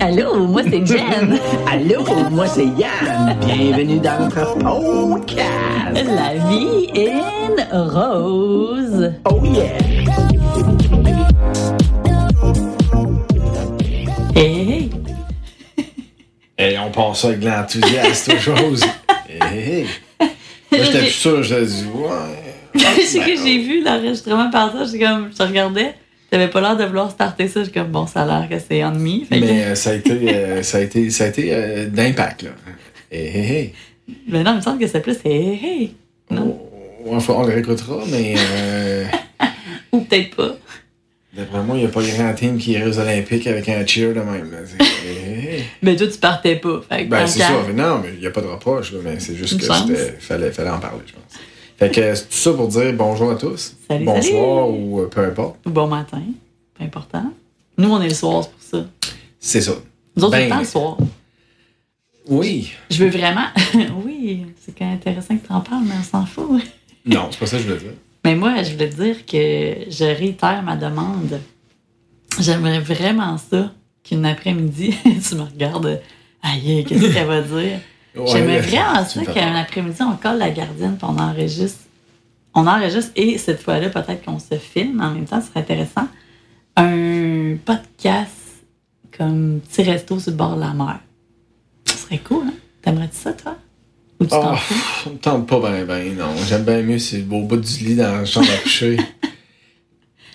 Allô, moi c'est Jen. Allô, moi c'est Yann. Bienvenue dans notre podcast. La vie in rose. Oh yeah. Hey, hey. Et on pense ça avec de l'enthousiasme aux choses. Hé, hé, hé. Moi, j'étais plus sûr, j'ai dit, ouais. Je sais que j'ai vu l'enregistrement par ça, j'ai comme, je regardais, t'avais pas l'air de vouloir starter ça, j'ai comme, bon, ça a l'air que c'est ennemi. Que- Mais euh, ça a été, euh, ça a été, ça a été euh, d'impact, là. Hé, hé, hé. Mais non, il me semble que c'est plus, c'est hey, hey. Non? On, on, on le réécoutera, mais euh, Ou peut-être pas. d'après moi, il n'y a pas grand team qui irait aux Olympiques avec un cheer de même. Mais toi, tu partais pas. Fait Ben, c'est ça. Mais Non, mais il n'y a pas de reproche, mais c'est juste que fallait, fallait en parler, je pense. Fait que c'est tout ça pour dire bonjour à tous. Salut, Bonsoir salut. ou euh, peu importe. Ou bon matin, pas important. Nous, on est le soir, c'est pour ça. C'est ça. Nous autres, Ben, c'est le temps le soir. Oui. Je veux vraiment. oui, c'est intéressant que tu en parles, mais on s'en fout. Non, c'est pas ça que je voulais dire. Mais moi, je voulais te dire que je réitère ma demande. J'aimerais vraiment ça qu'une après-midi, tu me regardes. Aïe, qu'est-ce qu'elle va dire? J'aimerais vraiment ça qu'un après-midi, on colle la gardienne puis on enregistre. On enregistre et cette fois-là, peut-être qu'on se filme en même temps, ce serait intéressant. Un podcast comme petit resto sur le bord de la mer. Ce serait cool, hein? T'aimerais-tu ça, toi? Ou tu t'en Oh, fous? ça me tente pas ben ben, non. J'aime bien mieux c'est au bout du lit dans la chambre à coucher.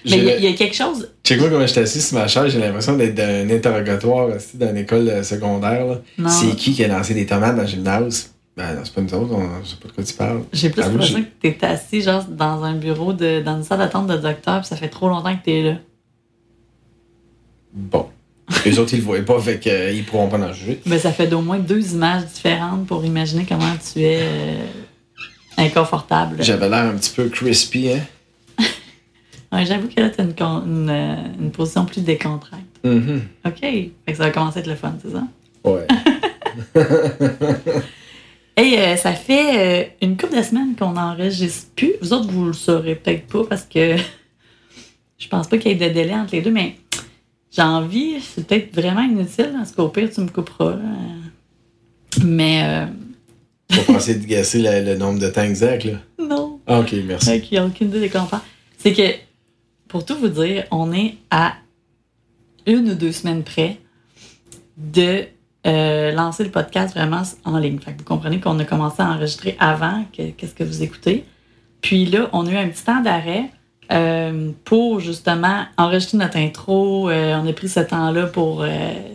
Mais il y a- y, quelque chose. Check-moi comment j'étais assis sur ma chaise, j'ai l'impression d'être dans un interrogatoire dans une école euh, secondaire. C'est qui qui a lancé des tomates dans le gymnase? Ben non, c'est pas nous autres, on... je sais pas de quoi tu parles. J'ai plus l'impression que t'es assis genre dans un bureau de dans une salle d'attente de docteur puis ça fait trop longtemps que t'es là. Bon. Les autres, ils le voient pas, fait qu'ils pourront pas en juger. Mais ça fait d'au moins deux images différentes pour imaginer comment tu es euh, inconfortable. J'avais l'air un petit peu crispy, hein? Ouais, J'avoue que là, t'as une, con- une, euh, une position plus décontrainte. Mhm. OK. Fait que ça va commencer à être le fun, c'est ça? Ouais. Et euh, ça fait euh, une couple de semaines qu'on n'enregistre plus. Vous autres, vous le saurez peut-être pas parce que je pense pas qu'il y ait de délai entre les deux, mais j'ai envie, c'est peut-être vraiment inutile, parce qu'au pire, tu me couperas. là. Mais euh, Faut penser de gasser le, le nombre de temps exact, là. non. Ah, ok, merci. Ok, il n'y a aucune idée de. C'est que, pour tout vous dire, on est à une ou deux semaines près de euh, lancer le podcast vraiment en ligne. Fait que vous comprenez qu'on a commencé à enregistrer avant que qu'est-ce que vous écoutez. Puis là, on a eu un petit temps d'arrêt euh, pour justement enregistrer notre intro. Euh, on a pris ce temps-là pour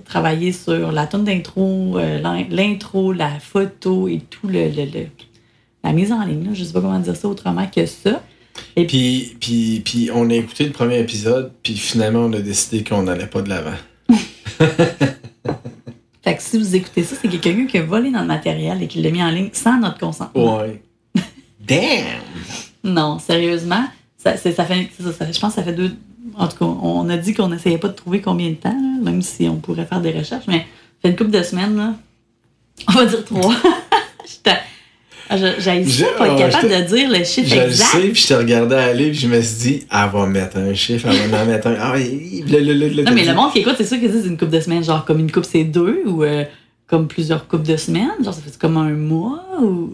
travailler sur la tune d'intro, l'in- l'intro, la photo et tout le, le- la mise en ligne. Je sais pas comment dire ça autrement que ça. Et puis, Puis, puis, on a écouté le premier épisode, puis finalement, on a décidé qu'on n'allait pas de l'avant. fait que si vous écoutez ça, c'est que quelqu'un qui a volé dans le matériel et qui l'a mis en ligne sans notre consentement. Ouais. Damn! Non, sérieusement, ça, ça fait, c'est ça, ça- je pense que ça fait deux. En tout cas, on a dit qu'on n'essayait pas de trouver combien de temps, là, même si on pourrait faire des recherches, mais ça fait une couple de semaines, là. On va dire trois. Ah, je- J'ai Je- ça pas être capable de dire le chiffre Je le exact. sais, puis je te regardais aller, puis je me suis dit, elle va mettre un chiffre, elle va en mettre un. Ah, le, le, le, le- Non, mais le monde qui écoute, c'est sûr qu'ils disent une coupe de semaines, genre comme une coupe c'est deux ou euh, comme plusieurs coupes de semaines. Genre, ça fait comme un mois ou.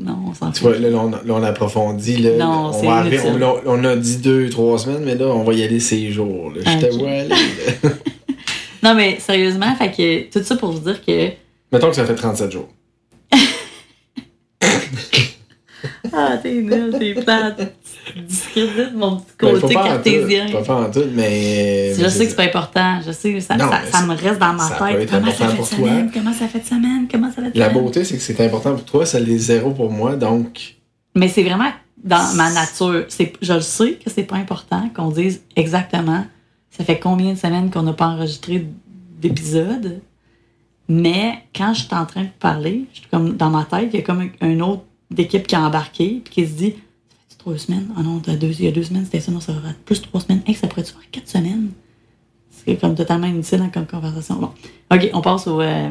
Non, on s'en Tu vois, là, là, on, là, on approfondit. Là, Non, on, c'est va arriver- on, on a dit deux, trois semaines, mais là, on va y aller ces jours. Là. Je te vois aller. Non, mais sérieusement, fait que tout ça pour vous dire que. Mettons que ça fait 37 jours. Ah, t'es nul, t'es plate. Tu discrédites mon petit Ben, côté pas en tout, cartésien. Pas faire en tout, mais. Je mais sais que c'est pas important. Je sais, ça, Non, ça, ça me reste dans ma ça peut tête. être Comment ça fait pour toi. semaine? Comment ça fait de semaine? Comment ça fait de La semaine? beauté, c'est que c'est important pour toi, ça l'est zéro pour moi, donc. Mais c'est vraiment dans ma nature. C'est, je le sais que c'est pas important qu'on dise exactement ça fait combien de semaines qu'on n'a pas enregistré d'épisodes. Mais quand je suis en train de parler, je suis comme dans ma tête, il y a comme un autre d'équipe qui a embarqué puis qui se dit Ça fait trois semaines? Ah non, t'as deux, il y a deux semaines, c'était ça, non, ça va être plus trois semaines. Hey, ça pourrait-tu faire quatre semaines? C'est comme totalement inutile hein, comme conversation. Bon. OK, on passe au, euh,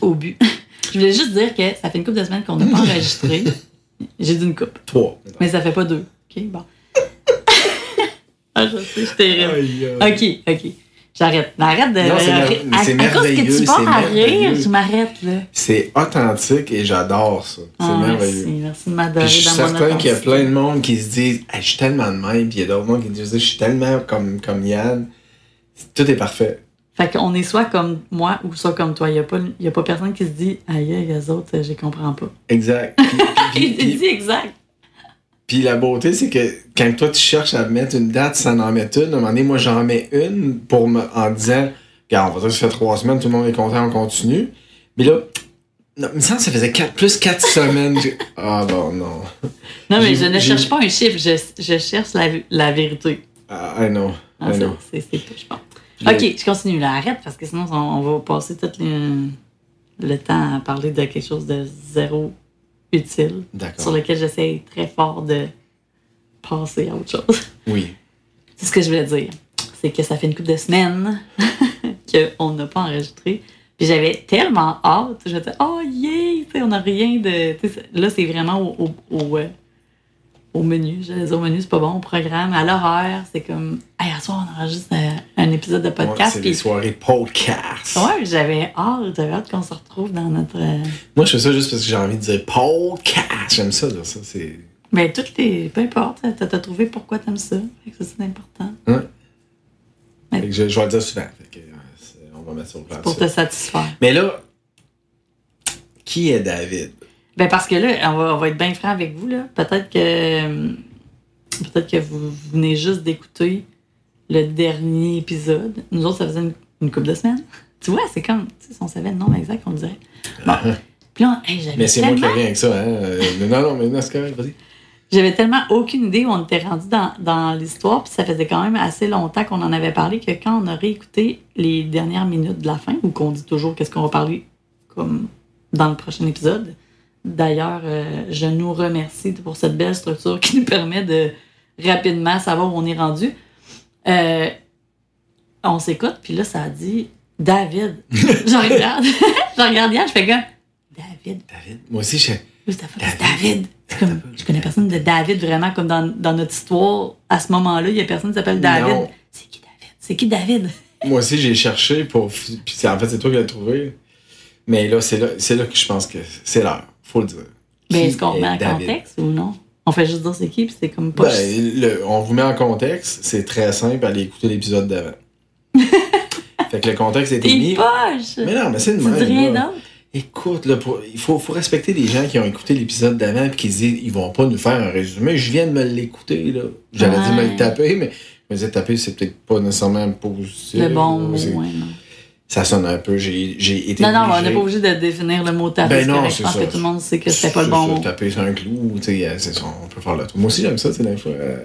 au but. je voulais juste dire que ça fait une couple de semaines qu'on n'a pas enregistré. J'ai dit une coupe. Trois. Mais ça fait pas deux. OK, bon. ah, je sais, je suis terrible. OK, OK. J'arrête. Mais Arrête de. Non, c'est mer- à, c'est à cause que tu pars à rire, je m'arrête, là. C'est authentique et j'adore ça. C'est Ah, merveilleux. Merci, merci de m'adorer je suis certain qu'il y a plein de monde qui se disent Hey, Je suis tellement de même, puis il y a d'autres monde qui disent Je suis tellement comme, comme Yann. Tout est parfait. Fait qu'on est soit comme moi ou soit comme toi. Il n'y a, pas- y a pas personne qui se dit Aïe, les autres, je comprends pas. Exact. Puis, puis- Il puis- dit exact. Puis la beauté, c'est que quand toi tu cherches à mettre une date sans en mettre une, à un moment donné, moi j'en mets une pour me, en disant Regarde, on va dire que ça fait trois semaines, tout le monde est content, on continue. Mais là, non, il me semble que ça faisait quatre, plus quatre semaines. Ah bon, non. Non, mais je ne cherche pas un chiffre, je, je cherche la, la vérité. Ah, I know. Ah, I c'est- tout, je pense. Le- Ok, je continue là. Arrête parce que sinon, on, on va passer tout le, le temps à parler de quelque chose de zéro utile, sur lequel j'essaie très fort de passer à autre chose. Oui. C'est ce que je voulais dire. C'est que ça fait une couple de semaines qu'on n'a pas enregistré. Puis j'avais tellement hâte. Je disais, oh yeah! On n'a rien de. Là, c'est vraiment au, au, au, euh, au menu. Dire au menu, c'est pas bon. Au programme, à l'horaire, c'est comme. Hey, à soir, on enregistre euh, un épisode de Ouais, podcast. c'est des soirées podcast. Ouais, j'avais hâte. J'avais hâte qu'on se retrouve dans notre. euh, Moi, je fais ça juste parce que j'ai envie de dire podcast. J'aime ça, là. Ça, c'est. Ben, toutes les. Peu importe. T'as trouvé pourquoi t'aimes ça. Fait que ça, c'est important. Fait que je, je vais le dire souvent. Fait que, euh, c'est- on va mettre sur le plan. Pour te satisfaire. Mais là, qui est David? Ben parce que là, on va, on va être bien franc avec vous. là. Peut-être que peut-être que vous venez juste d'écouter le dernier épisode. Nous autres, ça faisait une, une couple de semaines. Tu vois, c'est comme tu sais, si on savait le nom exact, on le dirait. Bon. Puis là, hey, j'avais Mais c'est moi qui reviens avec ça, hein? Euh, non, non, mais non, c'est correct, vas-y. j'avais tellement aucune idée où on était rendu dans, dans l'histoire. Puis ça faisait quand même assez longtemps qu'on en avait parlé que quand on a réécouté les dernières minutes de la fin, ou qu'on dit toujours qu'est-ce qu'on va parler comme dans le prochain épisode. D'ailleurs, euh, je nous remercie pour cette belle structure qui nous permet de rapidement savoir où on est rendu. Euh, on s'écoute, puis là, ça a dit David. je regarde, je regarde Yann, je fais comme David. David. Moi aussi, je. David. David. Comme, je connais personne de David vraiment comme dans, dans notre histoire. À ce moment-là, il y a personne qui s'appelle David. C'est qui David? C'est qui David? Moi aussi, j'ai cherché pour. Puis en fait, c'est toi qui l'as trouvé. Mais là, c'est là, c'est là que je pense que c'est l'heure. Faut le dire. Qui est-ce qu'on est remet en contexte ou non? On fait juste dire c'est qui, puis c'est comme pas. Ben, le- on vous met en contexte. C'est très simple. Allez écouter l'épisode d'avant. fait que le contexte a été T'es mis. poche! Mais non, mais c'est dis même. rien d'autre? Écoute, là, pour- il faut, faut respecter les gens qui ont écouté l'épisode d'avant et qui se disent ils vont pas nous faire un résumé. Je viens de me l'écouter, là. J'allais dire me le taper, mais me disais taper, c'est peut-être pas nécessairement positif. Le bon mot, ouais, non. Ça sonne un peu. J'ai été. Non, non, on n'est pas obligé de définir le mot taper. Ben non, Je pense ça. que tout le monde sait que c'était pas le bon ça, mot. Taper sur un clou, tu sais, euh, on peut faire le tout. Moi aussi, j'aime ça, tu sais, des fois. euh,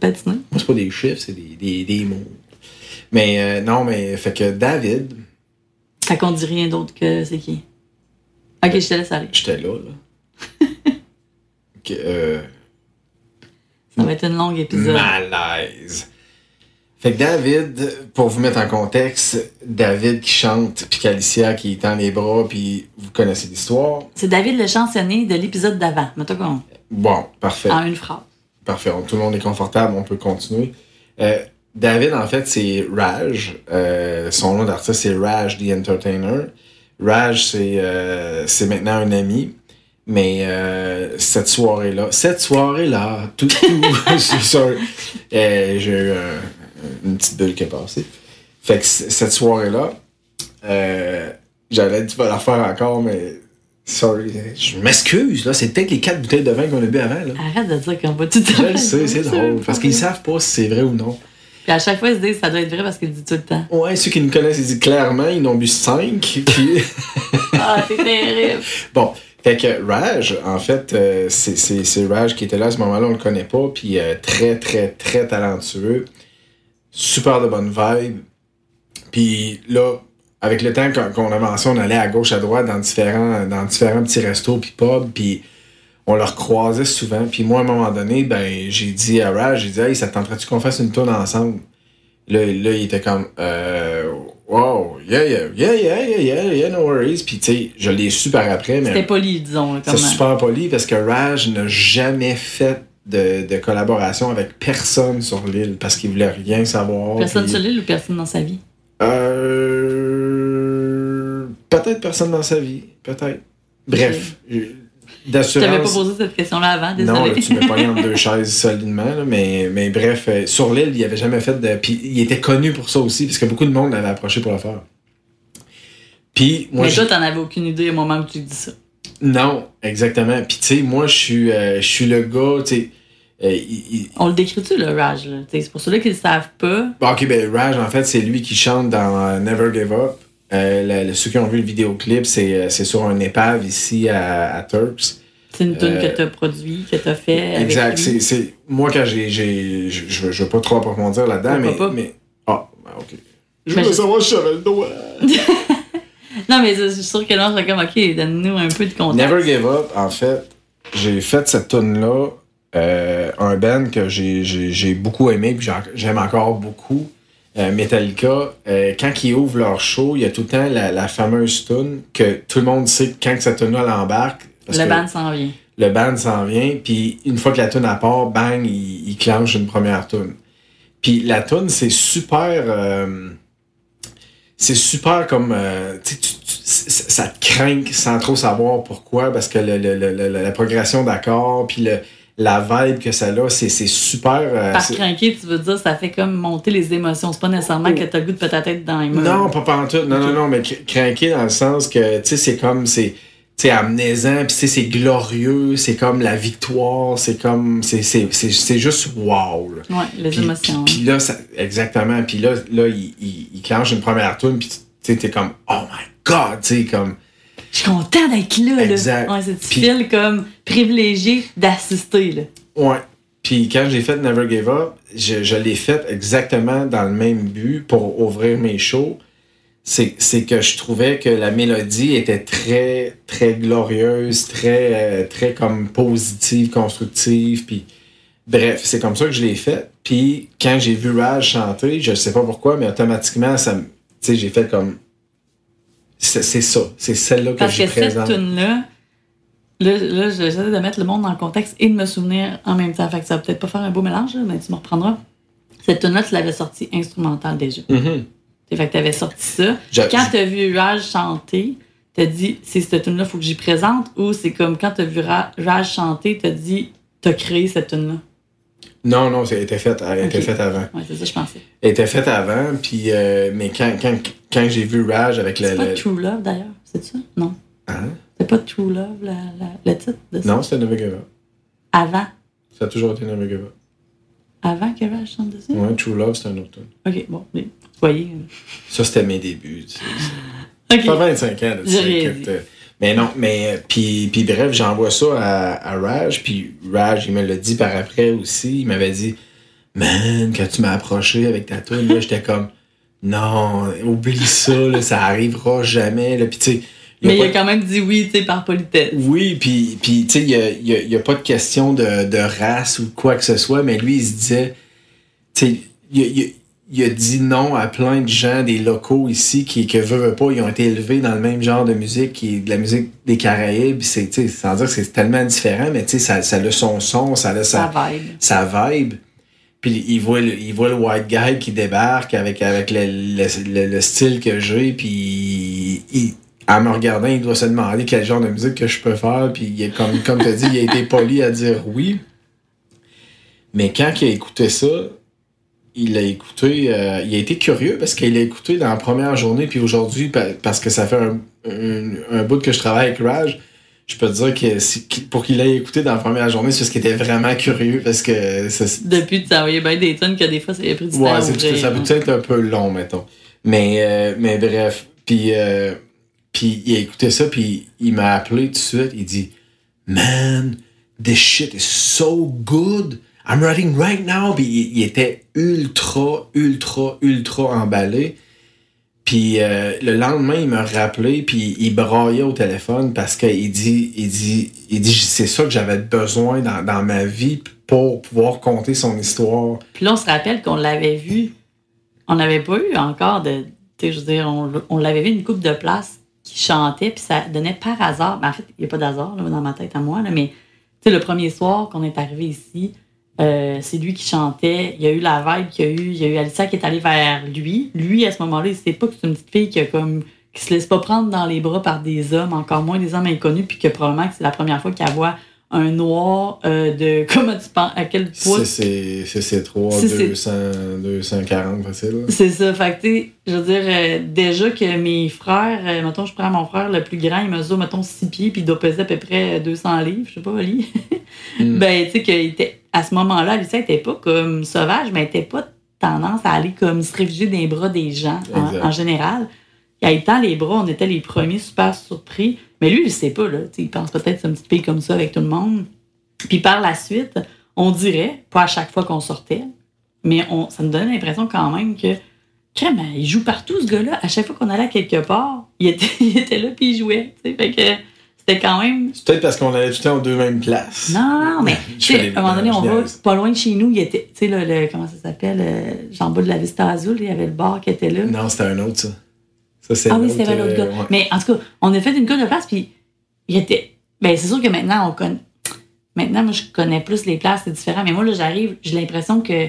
Patiner. moi, c'est pas des chiffres, c'est des, des, des mots. Mais euh, non, mais fait que David, Fait qu'on dit rien d'autre que c'est qui? Ok, je te laisse aller. j'étais là, là. Que, euh, Ça va être une longue épisode. Malaise. Fait que David, pour vous mettre en contexte, David qui chante, puis qu'Alicia qui tend les bras, puis vous connaissez l'histoire. C'est David le chansonnier de l'épisode d'avant. Mettons. Bon, parfait. En une phrase. Parfait. Tout le monde est confortable, on peut continuer. Euh, David, en fait, c'est Raj. Euh, son nom d'artiste, c'est Raj the Entertainer. Raj, c'est euh, c'est maintenant un ami. Mais euh, cette soirée-là, cette soirée-là, tout, tout, sorry, Euh, j'ai eu un- une petite bulle qui est passée. Fait que cette soirée-là, euh, j'allais dire, tu vas la faire encore, mais sorry, je m'excuse, là, c'est peut-être les quatre bouteilles de vin qu'on a bu avant, là. Arrête de dire qu'on va tout Je le sais, c'est drôle. Parce qu'ils savent pas si c'est vrai ou non. Puis à chaque fois, ils se disent ça doit être vrai parce qu'ils le disent tout le temps. Ouais, ceux qui nous connaissent, ils disent clairement, ils n'ont bu 5. Puis, Ah, c'est terrible. bon, fait que Raj, en fait, euh, c'est Raj qui était là à ce moment-là, on le connaît pas. Puis euh, très, très, très talentueux. Super de bonne vibe. Puis là, avec le temps qu'on avançait, on allait à gauche, à droite dans différents, dans différents petits restos puis pubs. Puis on leur croisait souvent. Puis moi, à un moment donné, ben, j'ai dit à Raj, j'ai dit, hey, ça te tenterait-tu qu'on fasse une tourne ensemble? Là, là, il était comme, euh, wow, yeah, yeah, yeah, yeah, yeah, yeah, yeah, no worries. Puis, tu sais, je l'ai su par après, C'était mais poli, disons. c'est super poli parce que Raj n'a jamais fait de, de collaboration avec personne sur l'île parce qu'il voulait rien savoir. Personne puis- sur l'île ou personne dans sa vie? Euh, Peut-être personne dans sa vie. Peut-être. Bref. je- Je t'avais pas D'assurance. posé cette question-là avant, Non, désolé. là, tu me pognes entre deux chaises solidement. là, mais, mais bref, euh, sur l'île, il avait jamais fait de. Puis il était connu pour ça aussi, parce que beaucoup de monde l'avait approché pour le faire. Puis moi, Mais toi, t'en avais aucune idée au moment où tu dis ça. Non, exactement. Puis tu sais, moi, je suis, euh, je suis le gars, tu sais. euh, il- On le décrit-tu, le Raj? C'est pour ceux-là qui le savent pas. Bon, ok, ben Raj, en fait, c'est lui qui chante dans euh, Never Give Up. Euh, le- le- ceux qui ont vu le vidéoclip, c'est euh, c'est sur un épave ici à, à Turks. C'est une tune Euh, que t'as produit, que t'as fait avec Exact. lui. C'est, c'est- moi, quand j'ai. j'ai je, je, veux- pas trop approfondir là-dedans, mais. Pas? mais ah, ben, ok. Je je- savoir si j'avais le droit. Non, mais je suis sûr que là, je comme, OK, donne-nous un peu de contexte. Never Give Up, en fait, j'ai fait cette tune-là, euh, un band que j'ai, beaucoup aimé, puis j'aime encore beaucoup. euh, Metallica, euh, quand ils ouvrent leur show, il y a tout le temps la, la fameuse tune que tout le monde sait que quand cette tune-là elle embarque. parce Le band s'en vient. le band s'en vient, puis une fois que la tune à part, bang, il, il clenche une première tune. Puis la tune, c'est super. C'est super comme. euh, tu tu- ça te craint sans trop savoir pourquoi, parce que le- le- le- la progression d'accords, puis le- la vibe que ça a, c'est c'est super. euh, Par craquer, tu veux dire, ça fait comme monter les émotions. C'est pas nécessairement que t'as le goût de peut-être être dans les murs. Non, pas pantoute. Non, non, non, mais cr- craquer dans le sens que, tu sais, c'est comme, c'est, sais, puis sais, c'est glorieux, c'est comme la victoire, c'est comme, c'est, c'est, c'est, c'est juste wow, là. Ouais, les émotions. puis- là, ça, exactement, puis là, là, il, il, il clenche une première tune, puis tu sais, t'es comme, oh my god, tu sais, comme, Je suis content d'être là, là. Exact. Ouais, c'est tu comme privilégié d'assister, là. Ouais. Puis quand j'ai fait Never Give Up, je, je l'ai fait exactement dans le même but pour ouvrir mes shows. C'est, c'est que je trouvais que la mélodie était très, très glorieuse, très, euh, très comme positive, constructive. Puis bref, c'est comme ça que je l'ai fait. Puis quand j'ai vu Raj chanter, je sais pas pourquoi, mais automatiquement, ça me- tu sais, j'ai fait comme. C'est, c'est ça. C'est celle-là que Parce je que cette présente. tune-là, là, là j'essaie de mettre le monde dans le contexte et de me souvenir en même temps. Fait que ça va peut-être pas faire un beau mélange, mais tu me reprendras. Cette tune-là, tu l'avais sortie instrumentale déjà. Mhm. T'sais, Fait que t'avais sorti ça. Quand t'as vu Raj chanter, t'as dit, c'est cette tune-là, faut que j'y présente, ou c'est comme quand t'as vu Ra- Raj chanter, t'as dit, t'as créé cette tune-là? Non, non, elle Ok. faite avant. Ouais, c'est ça, je pensais. Elle était faite avant, puis euh, mais quand, quand, quand j'ai vu Raj avec le. C'est pas le- True Love, d'ailleurs, c'est ça? Non. Hein? C'est pas True Love, la, la- le titre de ça? Non, c'était Up. Avant. Ça a toujours été Up. Avant que Raj chante dessus? Ouais, True Love, c'était un autre tune. Ok, bon, mais, voyez. Ça, c'était mes débuts. Tu sais. Fait 25 ans, tu sais, euh, Mais non, mais euh, puis, puis bref, j'envoie ça à, à Raj, puis Raj, il me l'a dit par après aussi. Il m'avait dit, man, quand tu m'as approché avec ta tune, là, j'étais comme, non, oublie ça, là, ça arrivera jamais. Là. Puis tu sais, Mais pas il a quand même dit oui, tu sais, par politesse. Oui, puis, puis tu sais, il n'y a, y a- y a pas de question de, de race ou quoi que ce soit, mais lui, il se disait, tu sais, il, il a- il a dit non à plein de gens, des locaux ici, qui, que veulent, veulent pas, ils ont été élevés dans le même genre de musique, qui est de la musique des Caraïbes, c'est, sans dire que c'est tellement différent, mais tu sais, ça, ça a son son, ça a Ça sa, vibe. sa vibe. Puis il voit, le, il voit le white guy qui débarque avec, avec le, le- le- le style que j'ai, puis il- en me regardant, il doit se demander quel genre de musique que je peux faire, puis il est comme, comme tu as dit, il a été poli à dire oui. Mais quand il a écouté ça, il a écouté, euh, il a été curieux parce qu'il a écouté dans la première journée, puis aujourd'hui, pa- parce que ça fait un, un, un bout que je travaille avec Raj, je peux te dire que pour qu'il ait écouté dans la première journée, c'est parce qu'il était vraiment curieux, parce que ça, Depuis, tu envoyé bien des tonnes que des fois, ça a pris du temps. Ouais, c'est ouvrir, ça peut être un peu long, mettons. Mais, euh, mais bref. Puis, euh, puis il a écouté ça, puis il m'a appelé tout de suite. Il dit Man, this shit is so good. I'm writing right now. Puis il, était ultra, ultra, ultra emballé. Puis euh, le lendemain, il m'a rappelé, puis il braillait au téléphone parce qu'il dit, il dit, il dit, c'est ça que j'avais besoin dans, dans ma vie pour pouvoir conter son histoire. Puis là, on se rappelle qu'on l'avait vu. On n'avait pas eu encore de. Tu sais, je veux dire, on, on l'avait vu une coupe de place qui chantait, puis ça donnait par hasard. Ben, en fait, il n'y a pas d'hasard dans ma tête à moi, là, mais tu sais, le premier soir qu'on est arrivé ici, euh, c'est lui qui chantait. Il y a eu la vibe qu'il y a eu. Il y a eu Alicia qui est allée vers lui. Lui, à ce moment-là, il sait pas que c'est une petite fille qui a comme qui se laisse pas prendre dans les bras par des hommes, encore moins des hommes inconnus, puis que probablement que c'est la première fois qu'elle voit un noir euh, de comment tu penses à quel poids C'est c'est 3 Si c'est- 200 240 facile. c'est ça fait que tu sais, je veux dire euh, déjà que mes frères euh, mettons je prends mon frère le plus grand il mesure mettons 6 pieds puis il doit peser à peu près 200 livres je sais pas Oli Mm. ben tu sais qu'il était à ce moment-là Alicia était pas comme sauvage mais elle était pas tendance à aller comme se réfugier dans les bras des gens en, général. Et étant les bras on était les premiers super surpris. Mais lui il sait pas là. Il pense peut-être que c'est une petite fille comme ça avec tout le monde. Puis par la suite on dirait pas à chaque fois qu'on sortait mais on, ça me donnait l'impression quand même que crème, il joue partout ce gars-là. À chaque fois qu'on allait à quelque part, il était, il était là puis il jouait. Fait que c'était quand même. C'est peut-être parce qu'on allait tout le temps aux deux mêmes places. Non, non, mais sais, à un moment donné, on va pas loin de chez nous. Il était, tu sais, le, le- comment ça s'appelle, euh, bas de la Vista Azul, il y avait le bar qui était là. Non, c'était un autre, ça. Ça, c'est ah oui, c'était l'autre euh, gars. ouais. Mais en tout cas, on a fait une couple de places, puis il était. Ben, c'est sûr que maintenant, on connaît. Maintenant, moi, je connais plus les places, c'est différent. Mais moi, là, j'arrive, j'ai l'impression que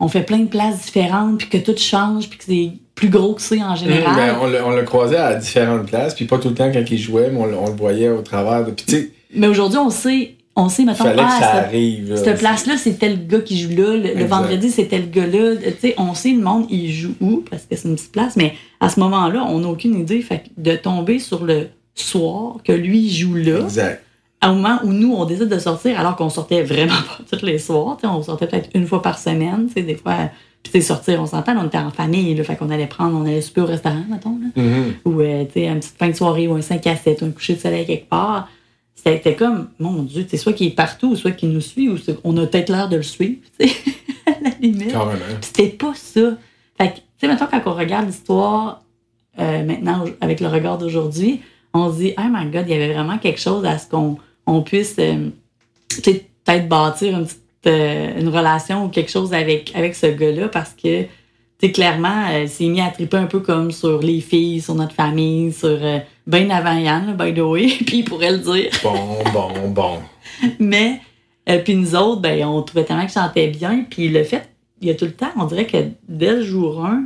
on fait plein de places différentes, puis que tout change, puis que c'est plus gros que c'est en Hum, général. ben, on, le, on le croisait à différentes places, puis pas tout le temps quand il jouait, mais on, le- on le voyait au travers. De, puis Mais aujourd'hui, on sait, on sait, mettons, fallait que ça ah, cette- arrive. cette place-là, c'est tel gars qui joue là. Le, vendredi, c'est tel gars-là. Tu sais, on sait le monde, il joue où, parce que c'est une petite place, mais à ce moment-là, on n'a aucune idée. Fait de tomber sur le soir que lui joue là, Exact. À un moment où nous, on décide de sortir, alors qu'on sortait vraiment pas tous les soirs. tu sais, On sortait peut-être une fois par semaine. tu sais, Des fois, puis tu sais, sortir, on s'entend, on était en famille. Là, fait qu'on allait prendre, on allait souper au restaurant, mettons. Là Mhm. ou euh, tu sais, une petite fin de soirée ou un 5 à 7 ou un coucher de soleil quelque part. C'était comme, mon Dieu, c'est soit qu'il est partout ou soit qu'il nous suit ou on a peut-être l'air de le suivre, tu sais, à la limite. C'était pas ça. Fait que, tu sais, maintenant, quand on regarde l'histoire euh, maintenant avec le regard d'aujourd'hui, on se dit, oh my God, il y avait vraiment quelque chose à ce qu'on on puisse euh, peut-être bâtir une, petite, euh, une relation ou quelque chose avec, avec ce gars-là parce que sais, clairement, euh, s'est mis à triper un peu comme sur les filles, sur notre famille, sur euh, ben avant Yann, by the way, puis il pourrait le dire. Bon, bon, bon. Mais, euh, puis nous autres, ben, on trouvait tellement qu'il chantait bien. Puis le fait, il y a tout le temps, on dirait que dès le jour 1,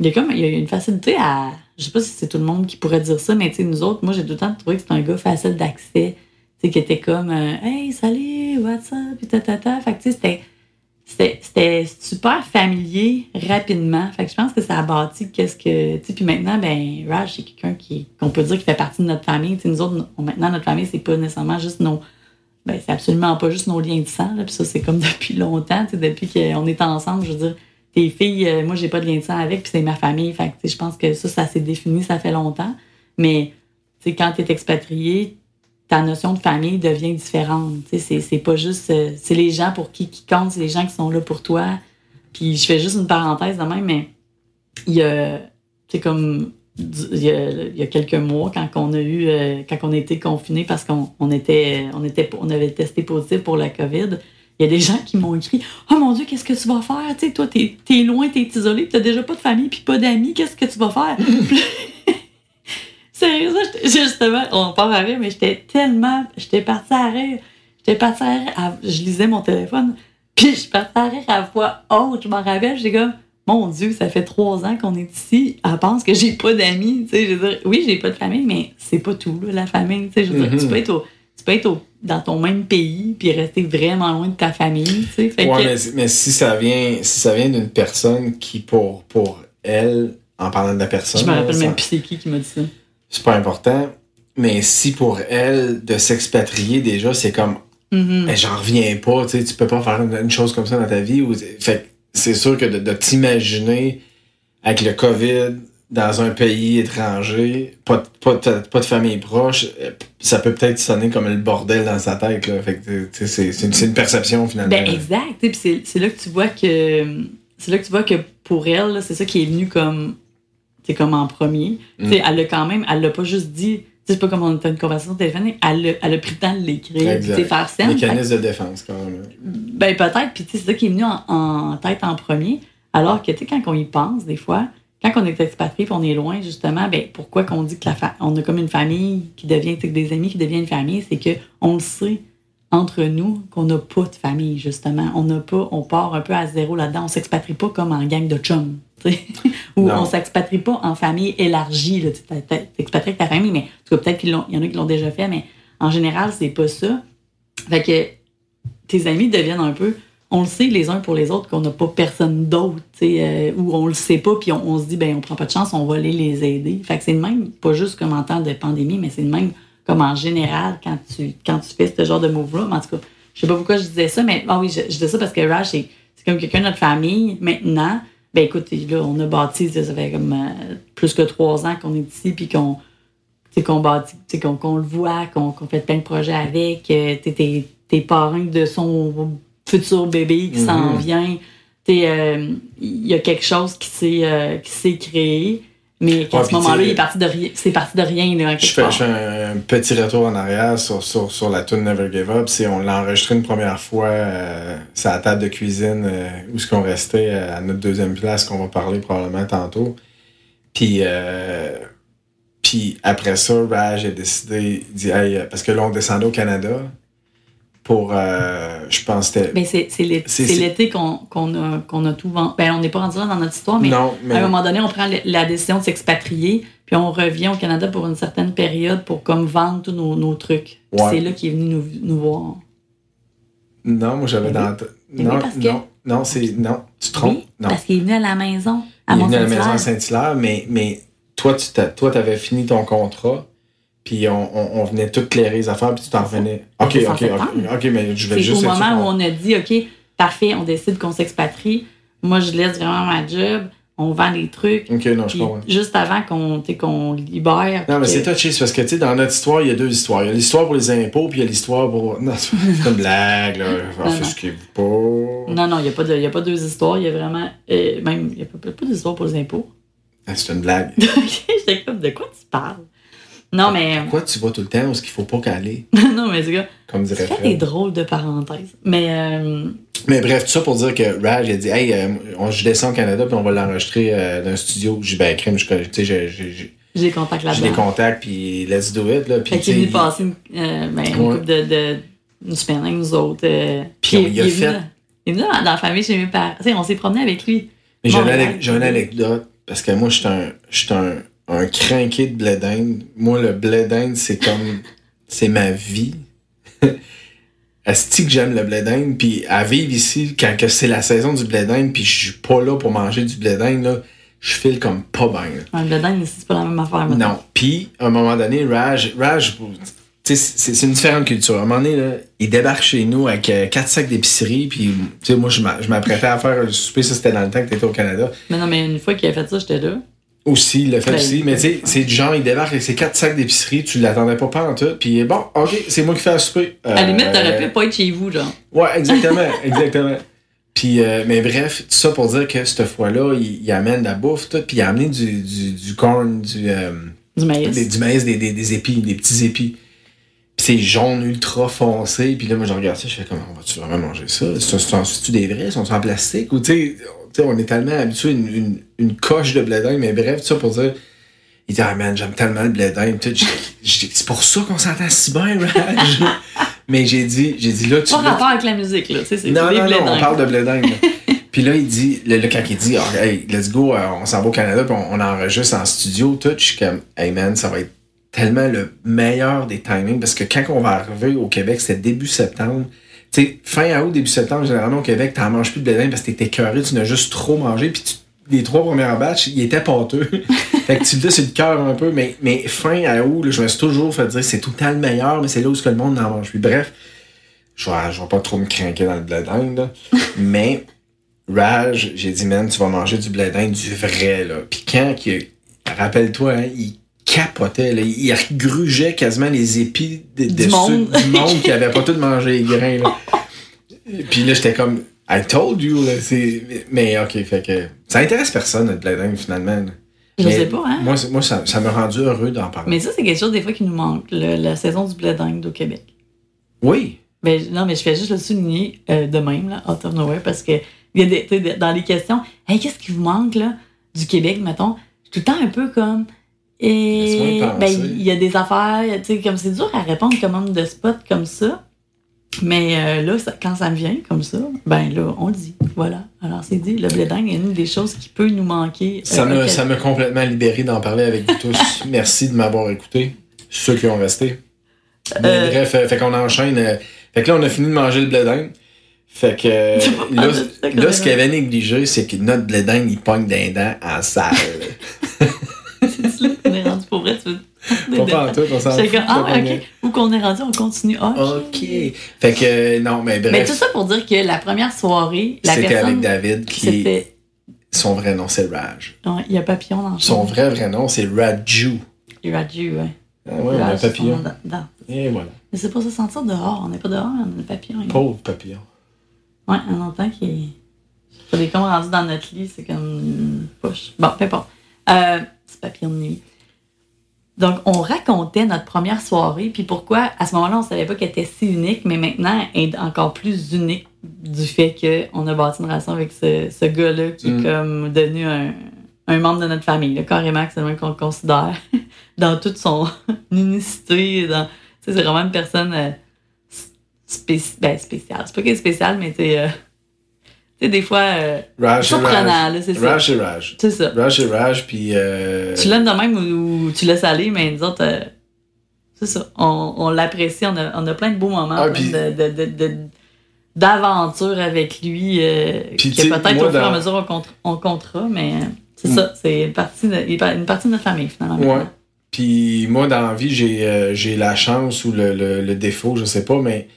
il y a comme il y a une facilité à. Je sais pas si c'est tout le monde qui pourrait dire ça, mais tu sais, nous autres, moi, j'ai tout le temps trouvé que c'était un gars facile d'accès. Qui était comme euh, Hey, salut, what's up? Puis tatata. Fait que tu sais, c'était. Super familier rapidement. Fait que je pense que ça a bâti qu'est-ce que. Tu puis maintenant, ben, Raj, c'est quelqu'un qui qu'on peut dire qui fait partie de notre famille. Tu nous autres, maintenant, notre famille, c'est pas nécessairement juste nos, ben, c'est absolument pas juste nos liens de sang. Là. Puis ça, c'est comme depuis longtemps, tu sais, depuis qu'on est ensemble. Je veux dire, tes filles, euh, moi, j'ai pas de lien de sang avec, puis c'est ma famille. Fait que, tu je pense que ça, ça s'est défini, ça fait longtemps. Mais, tu sais, quand tu es expatrié, ta notion de famille devient différente. C'est, pas juste. euh, c'est les gens pour qui qui comptent, c'est les gens qui sont là pour toi. Puis je fais juste une parenthèse de même, mais il y a. C'est comme. Il y, a, quelques mois, quand on a eu. euh, quand on a été confinés parce qu'on on était, on était. On avait testé positif pour la COVID. Il y a des gens qui m'ont écrit Oh mon Dieu, qu'est-ce que tu vas faire? Tu sais, toi, t'es, t'es loin, t'es isolé, t'as déjà pas de famille, puis pas d'amis, qu'est-ce que tu vas faire? Justement, on part à rire, mais j'étais tellement. J'étais partie à rire. J'étais partie à rire. à- je lisais mon téléphone, puis je suis partie à rire à voix haute. Je m'en rappelle, j'étais comme, mon Dieu, ça fait trois ans qu'on est ici. Elle pense que j'ai pas d'amis. Tu sais, je veux dire, oui, j'ai pas de famille, mais c'est pas tout, là, la famille. Tu sais, je veux dire, Mhm. tu peux être, au- tu peux être au- dans ton même pays, puis rester vraiment loin de ta famille. Tu sais, fait Ouais, que- mais, mais si ça vient, si ça vient d'une personne qui, pour, pour elle, en parlant de la personne, je me rappelle même plus c'est qui qui m'a dit ça. C'est pas important. Mais si pour elle, de s'expatrier déjà, c'est comme, mais j'en reviens pas, tu sais, tu peux pas faire une, une chose comme ça dans ta vie. Ou, fait c'est sûr que de, de t'imaginer avec le COVID dans un pays étranger, pas, de- pas, pas de famille proche, euh, ça peut peut-être sonner comme le bordel dans sa tête. Là. Fait que, c'est, une, perception finalement. Ben exact. C'est là que tu vois que c'est là que tu vois que pour elle, c'est ça qui est venu comme c'est comme en premier. Mm. Tu sais, Elle l'a quand même, elle l'a pas juste dit. C'est pas comme on était une conversation téléphonique. Elle a, elle a pris le temps de l'écrire, de faire scène. Mécanisme de défense quand même. Ben peut-être, puis tu sais, c'est ça qui est venu en, en tête en premier. Alors que tu sais, quand on y pense, des fois, quand on est expatrié puis on est loin, justement, ben pourquoi qu'on dit que la fa- on a comme une famille qui devient, des amis qui deviennent une famille, c'est que on le sait entre nous qu'on n'a pas de famille, justement. On n'a pas, on part un peu à zéro là-dedans. On s'expatrie pas comme en gang de chums. tu sais. Ou on s'expatrie pas en famille élargie. Tu t'expatries avec ta famille, mais en tout cas, peut-être qu'il y en a qui l'ont déjà fait, mais en général, c'est pas ça. Fait que tes amis deviennent un peu. On le sait les uns pour les autres qu'on n'a pas personne d'autre, tu sais, euh, ou on le sait pas, puis on, on se dit, ben, on prend pas de chance, on va aller les aider. Fait que c'est le même, pas juste comme en temps de pandémie, mais c'est le même comme en général quand tu, quand tu fais ce genre de move-là. Mais En tout cas, je sais pas pourquoi je disais ça, mais ah oui, je, je disais ça parce que Raj, c'est comme quelqu'un de notre famille. Maintenant, ben écoute, là, on a bâti, ça fait comme euh, plus que trois ans qu'on est ici, puis qu'on bâtit, qu'on le voit, qu'on fait plein de projets avec, euh, t'es- t'es t'es parrain de son futur bébé qui s'en Mhm. vient. Euh, Il y a quelque chose qui s'est euh, qui s'est créé, mais Ouais, ce moment-là, il est parti de rien. C'est parti de rien, là, Je fais, je fais un, petit retour en arrière sur, sur, sur la tune Never Give Up. C'est, on l'a enregistré une première fois euh, sur la table de cuisine euh, où ce qu'on restait euh, à notre deuxième place qu'on va parler probablement tantôt. Puis, euh, puis après ça, Raj a décidé, dit, hey, euh, parce que là, on descendait au Canada pour, euh, je pense que c'était... Ben, c'est c'est l'é- C'est- c'est c'est- l'été qu'on a, tout vendu. Ben, on n'est pas rendu là dans notre histoire, mais, non, mais à un moment donné, on prend la décision de s'expatrier, puis on revient au Canada pour une certaine période pour comme vendre tous nos, nos trucs. Ouais. C'est là qu'il est venu nous, nous voir. non, moi j'avais dans... Non, oui, parce que- non, non, c'est... Non, tu te trompes? Oui, non. parce qu'il est venu à la maison, à il est venu à la maison à. Saint-Hilaire, mais, mais toi, tu t'as- toi, avais fini ton contrat, puis on, on, on venait tout clairer les affaires, puis tu t'en revenais. Ok, ok, ok, septembre. ok, mais je vais C'est juste au moment où on a dit, OK, parfait, on décide qu'on s'expatrie. Moi, je laisse vraiment ma job, on vend les trucs. Ok, non, je comprends. juste avant qu'on libère. Non, mais puis c'est que- touché, parce que, tu sais, dans notre histoire, il y a deux histoires. Il y a l'histoire pour les impôts, puis il y a l'histoire pour. Non, c'est une blague, là. non. Offusquez-vous pas. Non, non, il n'y a, a pas deux histoires. Il y a vraiment. euh, même, il n'y a pas, pas d'histoire pour les impôts. Ah, C'est une blague. OK, j'étais comme, de quoi tu parles? Non, mais. Pourquoi tu vas tout le temps où ce qu'il faut pas qu'aller, non, mais c'est gars, comme tu dirait fais des drôles de parenthèses. Mais. euh, Mais bref, tout ça pour dire que Raj il a dit Hey, euh, on, je descends au Canada, puis on va l'enregistrer euh, dans un studio. J'ai Ben, crème, je connais- tu sais, j'ai- j'ai- des contacts j'ai des là-dedans. contacts, puis let's do it, là. Puis, Fait tu qu'il est venu passer une, euh, ben, une couple de, de, une semaine avec nous autres. euh, Puis on il- a il est venu fait- Il est venu dans, la famille chez mes parents. Tu sais, on s'est promené avec lui. Mais j'ai une, j'ai anecdote, parce que moi, je suis un, un, crinqué de blé d'Inde. Moi, le blé d'Inde, c'est comme. c'est ma vie. Asti que j'aime le blé d'Inde, puis à vivre ici, quand que c'est la saison du blé d'Inde, puis je suis pas là pour manger du blé d'Inde, là, je file comme pas bien. Ouais, le dingue, ici, c'est pas la même affaire. maintenant. Non. Puis, à un moment donné, Raj, Raj tu c'est une différente culture. À un moment donné, là, il débarque chez nous avec euh, quatre sacs d'épicerie, puis, tu sais, moi, je m'a- je m'apprêtais à faire un souper, ça, c'était dans le temps que t'étais au Canada. Mais non, mais une fois qu'il a fait ça, j'étais là. Aussi, il l'a fait Ben, aussi. Mais tu sais, c'est du genre, il débarque avec ses quatre sacs d'épicerie, tu l'attendais pas pas en tout, puis bon, ok, c'est moi qui fais le souper. À la limite, Euh, t'aurais pu pas être chez vous, genre. Ouais, exactement, exactement. Puis, euh, mais bref, tout ça pour dire que cette fois-là, il, il amène de la bouffe, tout, puis il a amené du, du, du corn, du, euh, Du maïs. des- du maïs, des, des, des épis, des petits épis. Puis c'est jaune ultra foncé. Puis là, moi, je regarde ça, je fais comment on va-tu vraiment manger ça? C'est-tu des vrais? Sont-ils en plastique? Ou tu sais, tu on est tellement habitué à une, une, une coche de blé d'Inde, mais bref, tout ça pour dire. Il dit, ah man, j'aime tellement le blé d'Inde. C'est pour ça qu'on s'entend si bien, Raj. mais j'ai dit, j'ai dit là, tu Pas rapport avec la musique, là. Tu c'est non, non, non, on parle de blé d'Inde. puis là, il dit, là, là, quand il dit, Ah, hey, let's go, euh, on s'en va au Canada, puis on, on enregistre en studio, tout, je suis comme, hey man, ça va être tellement le meilleur des timings, parce que quand on va arriver au Québec, c'est début septembre. Tu sais, fin août, début septembre, généralement au Québec, t'en manges plus de blé parce que t'es écœuré, tu n'as juste trop mangé, puis tu- les trois premières batchs, ils étaient pâteux. fait que tu le dis sur le cœur un peu, mais, mais fin à août, là, je me suis toujours fait dire, c'est tout le temps le meilleur, mais c'est là où ce que le monde n'en mange plus. Bref, je vais, je vais pas trop me craquer dans le blé d'Inde, là. mais Raj, j'ai dit, man, tu vas manger du blé d'Inde, du vrai, là. Puis quand, rappelle-toi, hein, il capotait, là. il grugeait quasiment les épis de, Du ceux- monde. du monde qui avait pas tout mangé les grains. Là. Puis là, j'étais comme, I told you, là. Mais ok, fait que ça intéresse personne, blé d'Inde, finalement. là. Je Mais sais pas, hein. Moi, moi ça ça m'a rendu heureux d'en parler. Mais ça, c'est quelque chose des fois qui nous manque, le- la saison du blé au Québec. Oui. Ben, non, mais je fais juste le souligner euh, de même, là, out of nowhere, parce que il y a des, dans les questions, hey, qu'est-ce qui vous manque, là, du Québec, mettons? Tout le temps un peu comme. Et ben, il y a des affaires, tu sais, comme c'est dur à répondre comme homme de spot comme ça. Mais euh, là, ça- quand ça me vient comme ça, ben là, on le dit. Voilà. Alors, c'est dit. Le blé d'Inde est une des choses qui peut nous manquer. Ça euh, m'a ça m'a complètement libéré d'en parler avec vous tous. Merci de m'avoir écouté. Ceux qui ont resté. Mais Euh, bref, fait qu'on enchaîne. fait que là, on a fini de manger le blé d'Inde. Fait que pas là, là, ce qu'il avait négligé, c'est que notre blé d'Inde, il pogne d'un dent en salle. C'est là qu'on est rendu pour vrai. Tu veux... pas en tout, on s'en fout. ah, ça ouais, ok. Où qu'on est rendu, on continue. Ah, Ok. Fait que, non, mais bref. Mais tout ça pour dire que la première soirée, la C'était avec David qui. Son vrai nom, c'est Raj. Non, Il y a papillon dans le Son vrai, vrai nom, c'est Raju. Dû, ouais. Ah ouais, on a un papillon. dans- Et voilà. Mais c'est pour se sentir dehors. On n'est pas dehors, on a papillon. Pauvre papillon. Ouais, un longtemps qui est. Il est comme rendu dans notre lit, c'est comme une poche. Bon, peu importe. Euh, c'est papillon de nuit. Donc, on racontait notre première soirée, puis pourquoi, à ce moment-là, on savait pas qu'elle était si unique, mais maintenant, elle est encore plus unique du fait qu'on a bâti une relation avec ce, ce gars-là qui Mm. est comme devenu un, un membre de notre famille, là, carrément, c'est le même qu'on le considère, dans toute son unicité. Dans, c'est vraiment une personne euh, spéci- ben, spéciale. C'est pas qu'elle est spéciale, mais sais, euh, sais, des fois, euh, c'est surprenant, c'est ça. Raj, c'est Raj. C'est ça. Raj, c'est Raj, puis. euh, Tu l'aimes de même ou, ou tu laisses aller, mais autres, euh, c'est ça. On, on l'apprécie, on a, on a plein de beaux moments, Ah, de, de, de, d'aventures avec lui, que peut-être au fur et à mesure on, compte- on comptera, mais c'est Mm. ça, c'est une partie, de, une partie de notre famille finalement. Ouais. Puis moi, dans la vie, j'ai j'ai la chance ou le, le, le défaut, je sais pas, mais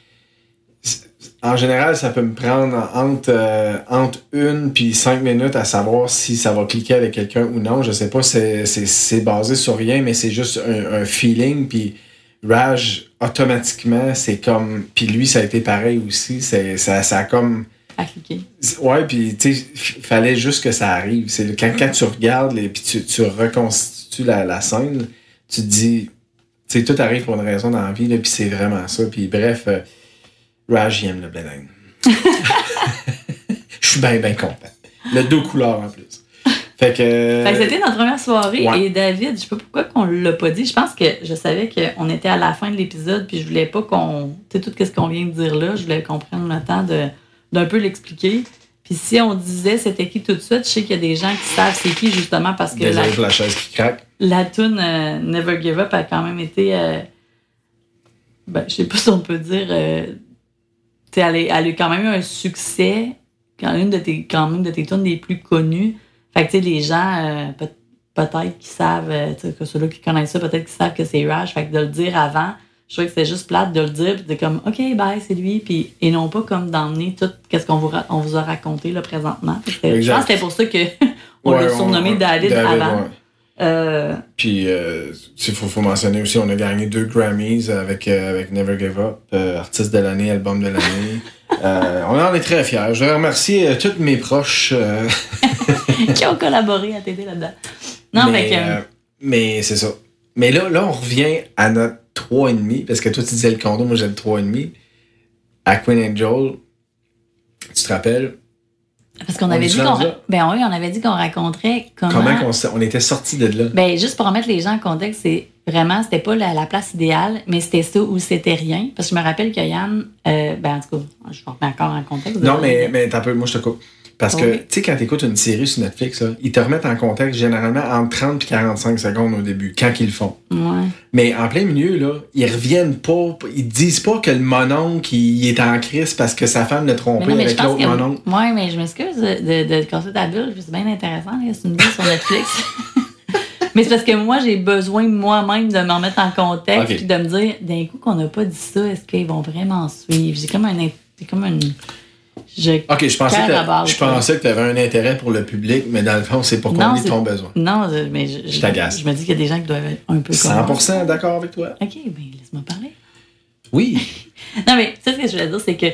en général, ça peut me prendre entre, euh, entre une puis cinq minutes à savoir si ça va cliquer avec quelqu'un ou non. Je sais pas, c'est basé sur rien, mais c'est juste un, un feeling. Puis Raj, automatiquement, c'est comme... Puis lui, ça a été pareil aussi. Ça, ça a comme... À cliquer. Ouais, puis tu sais, fallait juste que ça arrive. C'est quand, quand tu regardes les, puis tu, tu reconstitues la, la scène, tu te dis, tu sais, tout arrive pour une raison dans la vie, là, puis c'est vraiment ça. Puis bref, euh, Raj, il aime le blé d'Inde. Je suis bien, bien content. Le deux couleurs en plus. Fait que. Fait que c'était notre première soirée ouais. et David, je sais pas pourquoi qu'on l'a pas dit. Je pense que je savais qu'on était à la fin de l'épisode puis je voulais pas qu'on. Tu sais, tout ce qu'on vient de dire là, je voulais qu'on prenne le temps de, d'un peu l'expliquer. Puis si on disait c'était qui tout de suite, je sais qu'il y a des gens qui savent c'est qui justement parce que la, Désolé pour la chaise qui craque. la tune euh, Never Give Up a quand même été. euh, ben, je sais pas si on peut dire. euh, elle, est- elle a eu quand même eu un succès, quand une de tes, quand même de tes tunes les plus connues. Fait que tu sais, les gens, euh, peut- peut-être qui savent, euh, que ceux-là qui connaissent ça, peut-être qu'ils savent que c'est Rush. Fait que de le dire avant, je trouvais que c'était juste plate de le dire, puis de comme, OK, bye, c'est lui, puis, et non pas comme d'emmener tout ce qu'on vous, on vous a raconté là, présentement. Je pense que c'était pour ça que on Ouais, l'a surnommé David, avant. ouais. Euh, Puis, euh, il faut, faut mentionner aussi, on a gagné deux Grammys avec, euh, avec Never Give Up, euh, artiste de l'année, album de l'année. Euh, on en est très fiers. Je voudrais remercier euh, tous mes proches. euh, qui ont collaboré à t'aider là-dedans. Non, mais, que, euh, mais c'est ça. Mais là, là, on revient à notre 3,5, parce que toi, tu disais le condo, moi j'ai le 3,5. À Queen and Joel, tu te rappelles parce qu'on on avait dit qu'on ben oui, on avait dit qu'on raconterait comment, comment on était sortis de là? ben juste pour remettre les gens en contexte, c'est vraiment c'était pas la, la place idéale, mais c'était ça où c'était rien parce que je me rappelle que Yann euh, ben en tout cas, je me remets encore en contexte. Non, mais, mais t'as peu, moi je te coupe. Parce que, Oui. tu sais, quand t'écoutes une série sur Netflix, là, ils te remettent en contexte généralement entre 30 et 45 secondes au début, quand ils le font. Ouais. Mais en plein milieu, là, ils reviennent pas, ils disent pas que le mononcle, il est en crise parce que sa femme l'a Mais trompé non, mais je avec l'autre que. mononcle. Ouais, mais je m'excuse de, de, de casser ta bulle. C'est bien intéressant, c'est une bulle sur Netflix. mais c'est parce que moi, j'ai besoin moi-même de m'en mettre en contexte puis de me dire, d'un coup qu'on n'a pas dit ça, est-ce qu'ils vont vraiment suivre? J'ai comme un. comme une. Je... Ok, je pensais, que je pensais que tu avais un intérêt pour le public, mais dans le fond, c'est pour combler ton besoin. Non, mais je, Je t'agace. Je me dis qu'il y a des gens qui doivent être un peu comme 100% d'accord avec toi. OK, ben laisse-moi parler. Oui. Non, mais ça, ce que je voulais dire, c'est que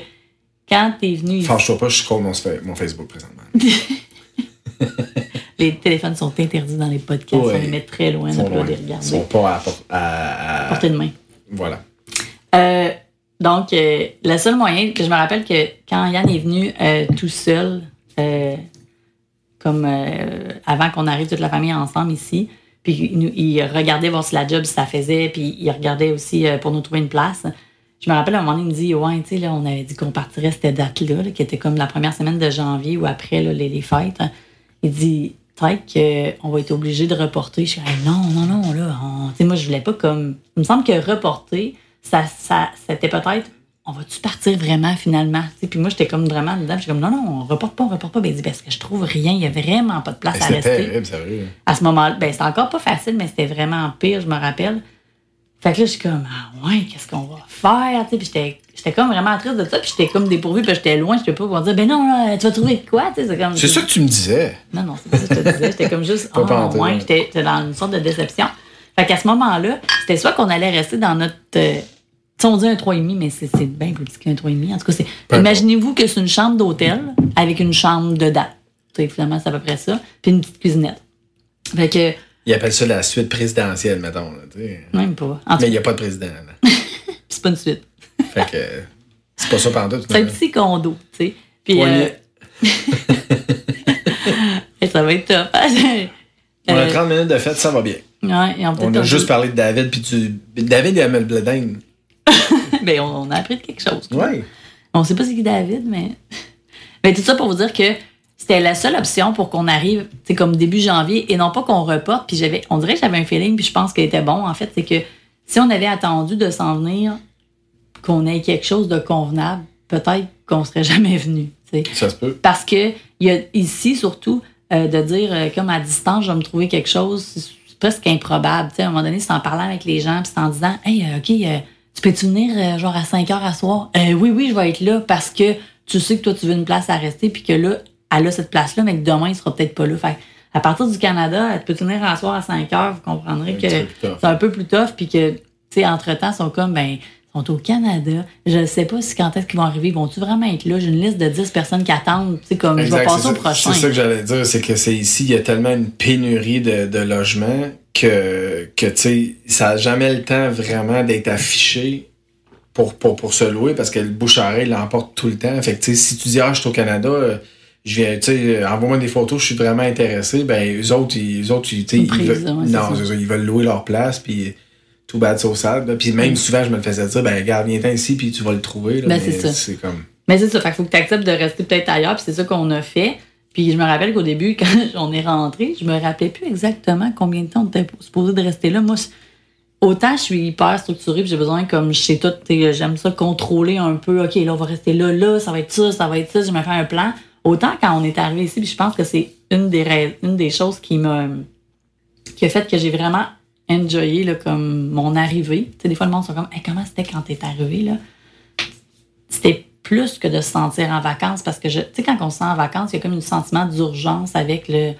quand t'es venu ici, Fâche-toi pas, je scroll mon, mon Facebook présentement. les téléphones sont interdits dans les podcasts, Ouais. on les met très loin, Ils on ne peut pas les Ils regarder. sont pas à- à- Portée de main. Voilà. Euh, donc, euh, le seul moyen, que je me rappelle que quand Yann est venu euh, tout seul, euh, comme euh, avant qu'on arrive toute la famille ensemble ici, puis il, il regardait voir si la job ça faisait, puis il regardait aussi euh, pour nous trouver une place. je me rappelle à un moment il me dit Ouais, tu sais, on avait dit qu'on partirait cette date-là, là, qui était comme la première semaine de janvier ou après là, les, fêtes. Il dit Peut-être qu'on va être obligé de reporter. Je suis Hey, non, non, non, là. Tu sais, moi, je voulais pas comme. Il me semble que reporter, ça, ça, c'était peut-être on va-tu partir vraiment finalement? Puis moi, j'étais comme vraiment dedans. Je suis comme non, non, on reporte pas, on reporte pas. Ben, il dit parce que je trouve rien, il y a vraiment pas de place Ben, à rester terrible, sérieux. à ce moment-là, ben, c'était encore pas facile, mais c'était vraiment pire, je me rappelle. Fait que là, je suis comme, ah ouais, qu'est-ce qu'on va faire? Puis j'étais, j'étais comme vraiment triste de ça, puis j'étais comme dépourvue, puis j'étais loin, je peux pas pouvoir dire, ben non, là, tu vas trouver quoi? C'est comme. C'est ça que tu me disais. Non, non, c'est pas ça que je te disais. J'étais comme juste, ah pantoute, ouais, j'étais, j'étais dans une sorte de déception. Fait qu'à ce moment-là, c'était soit qu'on allait rester dans notre. euh, on dit un 3,5, mais c'est, bien plus petit qu'un 3,5. En tout cas, Imaginez-vous que c'est une chambre d'hôtel avec une chambre de date. Finalement, c'est à peu près ça. Puis une petite cuisinette. Fait que. Ils appellent ça la suite présidentielle, mettons. là. Même pas. En Mais il n'y a pas de président. c'est pas une suite. fait que c'est pas ça pendant tout. C'est un petit condo, tu sais. Puis, Poignée. euh, ça va être top. On a Euh, 30 minutes de fête, ça va bien. ouais, et on, On a juste parlé de David, puis tu. David, aimait le bledin. Ben, on, on a appris de quelque chose. Ouais. On sait pas c'est qui David, mais. mais tout ça pour vous dire que c'était la seule option pour qu'on arrive, c'est comme début janvier, et non pas qu'on reporte. Puis j'avais, on dirait que j'avais un feeling, puis je pense qu'il était bon. En fait, c'est que si on avait attendu de s'en venir, qu'on ait quelque chose de convenable, peut-être qu'on serait jamais venu. Ça se peut. Parce que il y a ici, surtout, euh, de dire euh, comme à distance, je vais me trouver quelque chose, c'est presque improbable. Tu sais, à un moment donné, c'est en parlant avec les gens, puis c'est en disant Hey, euh, OK, euh, tu peux-tu venir euh, genre à 5 heures à soir? Euh, oui, oui, je vais être là parce que tu sais que toi, tu veux une place à rester, puis que là, elle a cette place-là, mais que demain, il sera peut-être pas là. Fait que, à partir du Canada, tu peux venir à soir à 5 heures, vous comprendrez que c'est un peu plus tough, puis que, tu sais, entre-temps, ils sont comme, ben, sont au Canada. Je sais pas si quand est-ce qu'ils vont arriver. Vont-tu vraiment être là? J'ai une liste de 10 personnes qui attendent. Sais, comme, je vais passer c'est au ça- prochain. C'est ça que j'allais dire, c'est que c'est ici, il y a tellement une pénurie de, de logements que, que tu sais, ça n'a jamais le temps vraiment d'être affiché pour, pour, pour se louer parce que le bouche-à-oreille l'emporte tout le temps. Fait que, tu sais, si tu dis, ah, je suis au Canada, euh, je viens, tu sais, envoie-moi des photos, je suis vraiment intéressé, ben, eux autres, ils, eux autres, ils, tu sais, Une ils prise, veulent, c'est non, c'est ça, ils veulent louer leur place, puis tout bad, so sad. Puis même souvent, je me le faisais dire, ben, regarde, viens-t'en ici, puis tu vas le trouver. Là, Ben, mais c'est ça. C'est comme. Mais c'est ça, fait qu'il faut que tu acceptes de rester peut-être ailleurs, puis c'est ça qu'on a fait. Puis je me rappelle qu'au début, quand on est rentré, je me rappelais plus exactement combien de temps on était supposé de rester là. Moi, autant je suis hyper structurée, puis j'ai besoin, comme je sais tout, j'aime ça contrôler un peu. OK, là, on va rester là, là, ça va être ça, ça va être ça, je me fais un plan. Autant quand on est arrivé ici, puis je pense que c'est une des, une des choses qui m'a qui a fait que j'ai vraiment enjoyé là, comme mon arrivée. Tu sais, des fois, le monde sont comme Hey, comment c'était quand t'es arrivé là? C'était plus que de se sentir en vacances parce que je, tu sais, quand on se sent en vacances, il y a comme un sentiment d'urgence avec le.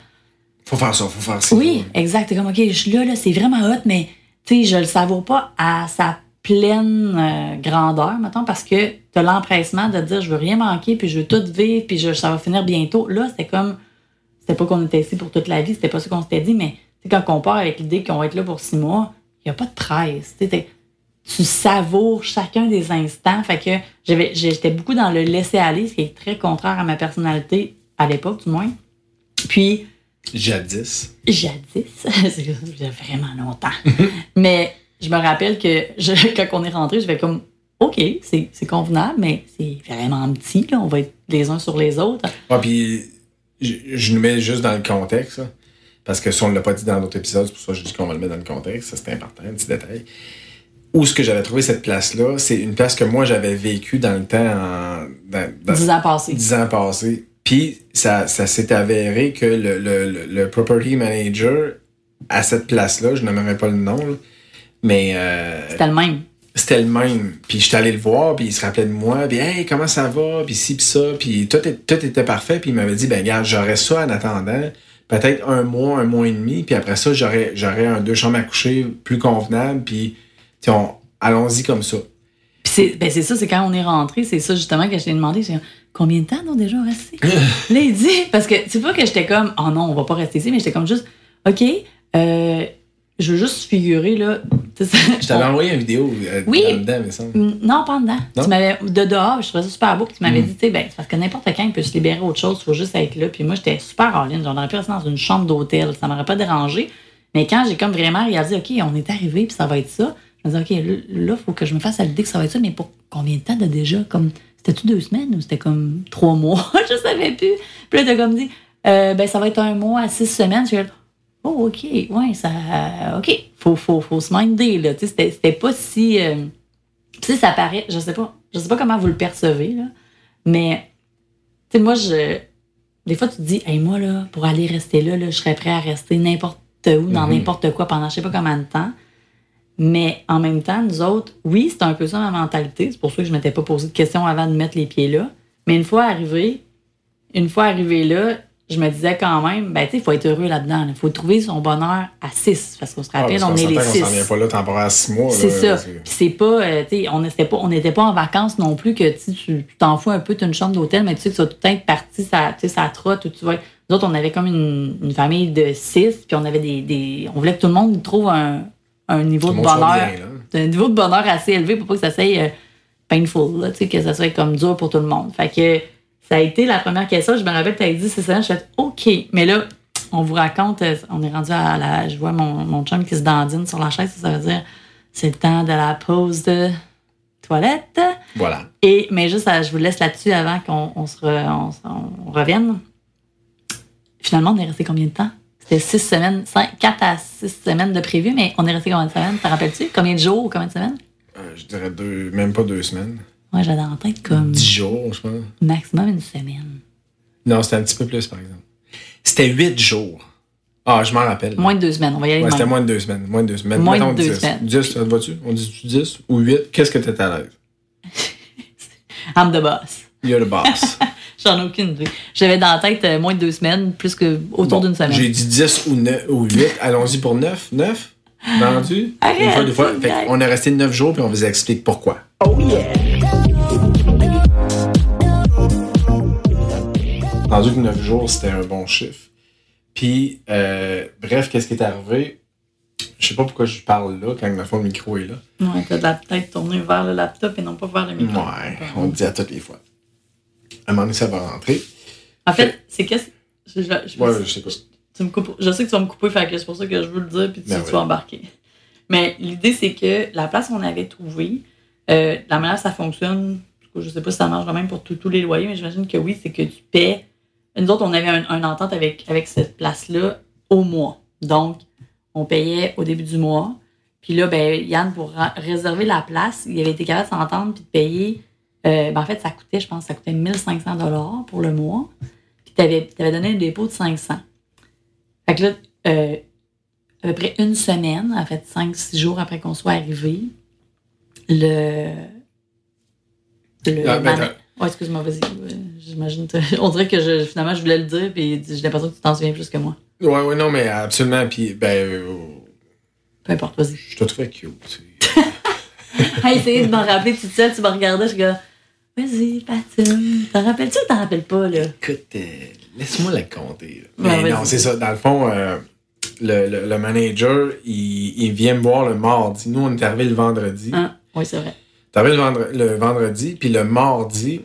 Faut faire ça, faut faire ça. Oui, exact. C'est comme, OK, je suis là, là, c'est vraiment hot, mais tu sais, je le savoure pas à sa pleine euh, grandeur, mettons, parce que tu as l'empressement de dire, je veux rien manquer, puis je veux tout vivre, puis je, ça va finir bientôt. Là, c'était comme, c'était pas qu'on était ici pour toute la vie, c'était pas ça qu'on s'était dit, mais quand on compare avec l'idée qu'on va être là pour six mois, il n'y a pas de presse. Tu savoures chacun des instants. Fait que j'étais beaucoup dans le laisser aller, ce qui est très contraire à ma personnalité, à l'époque du moins. Puis, Jadis. jadis, c'est il y a vraiment longtemps. mais je me rappelle que je, quand on est rentré, je vais comme, OK, c'est c'est convenable, mais c'est vraiment petit, là. On va être les uns sur les autres. Ouais, puis je, je nous mets juste dans le contexte, là, parce que ça, on ne l'a pas dit dans d'autres épisodes, c'est pour ça que je dis qu'on va le mettre dans le contexte, ça c'est important, un petit détail. Où ce que j'avais trouvé cette place-là, c'est une place que moi j'avais vécue dans le temps, en, dans, dans- Dix ans passés. dix ans passés. Puis ça, ça s'est avéré que le, le, le, le property manager à cette place-là, je n'aimerais pas le nom, là, mais euh, C'était le même. c'était le même. Puis j'étais allé le voir, puis il se rappelait de moi, puis hey, comment ça va, puis ci, puis ça, puis tout, est- tout était parfait, puis il m'avait dit, ben regarde, j'aurais ça en attendant, peut-être un mois, un mois et demi, puis après ça, j'aurais j'aurais un deux chambres à coucher plus convenable, puis on- allons-y comme ça. Puis c'est ben c'est ça, c'est quand on est rentré, c'est ça justement que je t'ai demandé. J'ai dit, combien de temps on déjà resté? Là, il dit, parce que c'est pas que j'étais comme, oh non, on va pas rester ici, mais j'étais comme juste, OK, euh, je veux juste figurer, là. Je t'avais envoyé une vidéo euh, Oui. dedans, mais ça. Non, pas en dedans. Non? Tu m'avais, de dehors, je trouvais ça super beau. Puis tu m'avais Mm. dit, tu sais, ben, c'est parce que n'importe quand, il peut se libérer autre chose, il faut juste être là. Puis moi, j'étais super en ligne. J'en aurais pu rester dans une chambre d'hôtel. Ça m'aurait pas dérangé. Mais quand j'ai comme vraiment réalisé, OK, on est arrivé, puis ça va être ça, Je me disais, OK, là, il faut que je me fasse à l'idée que ça va être ça, mais pour combien de temps de déjà? Comme, c'était-tu deux semaines ou c'était comme trois mois? je savais plus. Puis là, t'as comme dit, euh, ben, ça va être un mois à six semaines. Je suis là, oh, OK, ouais, ça. OK, faut, faut, faut se minder, là. Tu sais, c'était, pas si. euh, tu sais, ça paraît, je sais pas, je sais pas comment vous le percevez, là, mais, tu sais, moi, je. Des fois, tu te dis, hey, moi, là, pour aller rester là, là, je serais prêt à rester n'importe où, dans Mhm. n'importe quoi pendant je sais pas combien de temps. Mais en même temps, nous autres, oui, c'est un peu ça ma mentalité. C'est pour ça que je m'étais pas posé de questions avant de mettre les pieds là. Mais une fois arrivé, une fois arrivé là, je me disais quand même, ben, tu sais, il faut être heureux là-dedans. Il faut trouver son bonheur à 6. Parce qu'on se Ah, rappelle, on est les s'entend qu'on 6. s'en vient pas là temporaire à six mois. C'est là, ça. Puis c'est pas, euh, tu sais, on n'était pas, on n'était pas en vacances non plus que tu t'en fous un peu, tu une chambre d'hôtel, mais tu sais que tu vas tout être parti, ça, tu sais, ça trotte ou tu vas. Nous autres, on avait comme une, une famille de six, puis on avait des, des, on voulait que tout le monde trouve un, un niveau Tout le de bonheur, bien, là. un niveau de bonheur assez élevé pour pas que ça soit euh, painful, là, tu sais, que ça soit comme dur pour tout le monde. Fait que ça a été la première question. Je me rappelle, tu as dit, c'est ça, je fais OK. Mais là, on vous raconte, euh, on est rendu à la. Je vois mon, mon chum qui se dandine sur la chaise, ça veut dire c'est le temps de la pause de toilette. Voilà. Et, mais juste, euh, je vous laisse là-dessus avant qu'on on se re- on, se- on revienne. Finalement, on est resté combien de temps? C'était six semaines, cinq, quatre à six semaines de prévu, mais on est resté combien de semaines? T'en rappelles-tu? Combien de jours ou combien de semaines? Euh, je dirais deux, même pas deux semaines. Moi, j'avais en tête comme Dix jours, je pense. maximum une semaine. Non, c'était un petit peu plus, par exemple. C'était huit jours. Ah, je m'en rappelle. Moins de deux semaines, on va y aller. Ouais, de c'était moins de deux semaines. Moins de deux semaines. Moins de Mettons deux 10. semaines. 10, ça te va-tu? On dit 10 ou 8? Qu'est-ce que t'es à l'aise? I'm the boss. You're the boss. J'en ai aucune idée. J'avais dans la tête euh, moins de deux semaines, plus que autour Bon, d'une semaine. J'ai dit 10 ou, 9, ou 8. Allons-y pour 9. 9? Vendu? Arrête, Une fois, deux fois. Fait on est resté 9 jours, puis on vous explique pourquoi. Oh yeah. Rendu que 9 jours, c'était un bon chiffre. Puis, euh, bref, qu'est-ce qui est arrivé? Je sais pas pourquoi je parle là, quand le fond, le micro est là. Ouais, t'as la tête tournée vers le laptop et non pas vers le micro. Ouais, on le dit à toutes les fois. À un moment donné, ça va rentrer. En fait, c'est qu'est-ce. Je, je, je- Ouais, je sais pas. Tu me coupes- je sais que tu vas me couper, fait que c'est pour ça que je veux le dire, puis tu, Ben tu vas embarquer. Mais l'idée, c'est que la place qu'on avait trouvée, euh, la manière ça fonctionne, je sais pas si ça marche de même pour tous les loyers, mais j'imagine que oui, c'est que tu paies. Nous autres, on avait un, un entente avec, avec cette place-là au mois. Donc, on payait au début du mois. Puis là, ben, Yann, pour réserver la place, il avait été capable de s'entendre puis de payer. euh, ben, en fait, ça coûtait, je pense, ça coûtait 1500 pour le mois. Puis tu avais, donné un dépôt de 500. Fait que là, euh, à peu près une semaine, en fait, 5-6 jours après qu'on soit arrivé, le. le Ah, ben, man- excuse-moi, vas-y. J'imagine. On dirait que je, finalement, je voulais le dire, puis j'ai l'impression que tu t'en souviens plus que moi. Ouais, ouais, non, mais absolument. Puis, ben, euh, Peu importe, vas-y. je te trouvais cute. tu sais. Hey, essayé de m'en rappeler toute seule, tu me regardais, je suis comme, vas-y, patine. T'en rappelles-tu ou t'en rappelles pas, là? Écoute, euh, laisse-moi la compter. Mais non, c'est ça. Dans le fond, euh, le, le, le manager, il, il vient me voir le mardi. Nous, on est arrivé le vendredi. Hein? Oui, c'est vrai. T'es arrivé le, vendre- le vendredi, puis le mardi,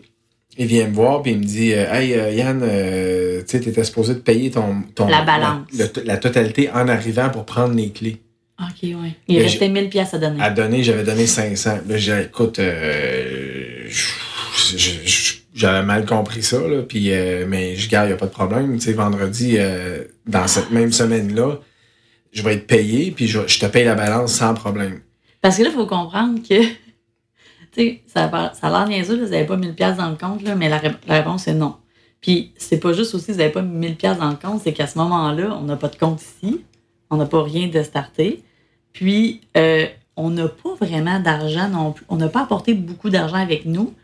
il vient me voir, puis il me dit euh, Hey, euh, Yann, tu sais, t'étais supposé de payer ton, ton La balance. La, le- la totalité en arrivant pour prendre les clés. Ok, ouais. Il restait 1000 pièces à donner. À donner, j'avais donné 500. Là, j'ai dit, écoute, je- j'avais mal compris ça, là, puis, euh, mais je garde, il a pas de problème. Tu sais, vendredi, euh, dans cette même semaine-là, je vais être payé, puis je, te paye la balance sans problème. Parce que là, il faut comprendre que, tu sais, ça, ça a l'air niaiseux, là, vous n'avez pas 1000 pièces dans le compte, là, mais la, ré- la réponse est non. Puis, c'est pas juste aussi, vous n'avez pas 1000 pièces dans le compte, c'est qu'à ce moment-là, on n'a pas de compte ici, on n'a pas rien de starté, puis euh, on n'a pas vraiment d'argent non plus, on n'a pas apporté beaucoup d'argent avec nous,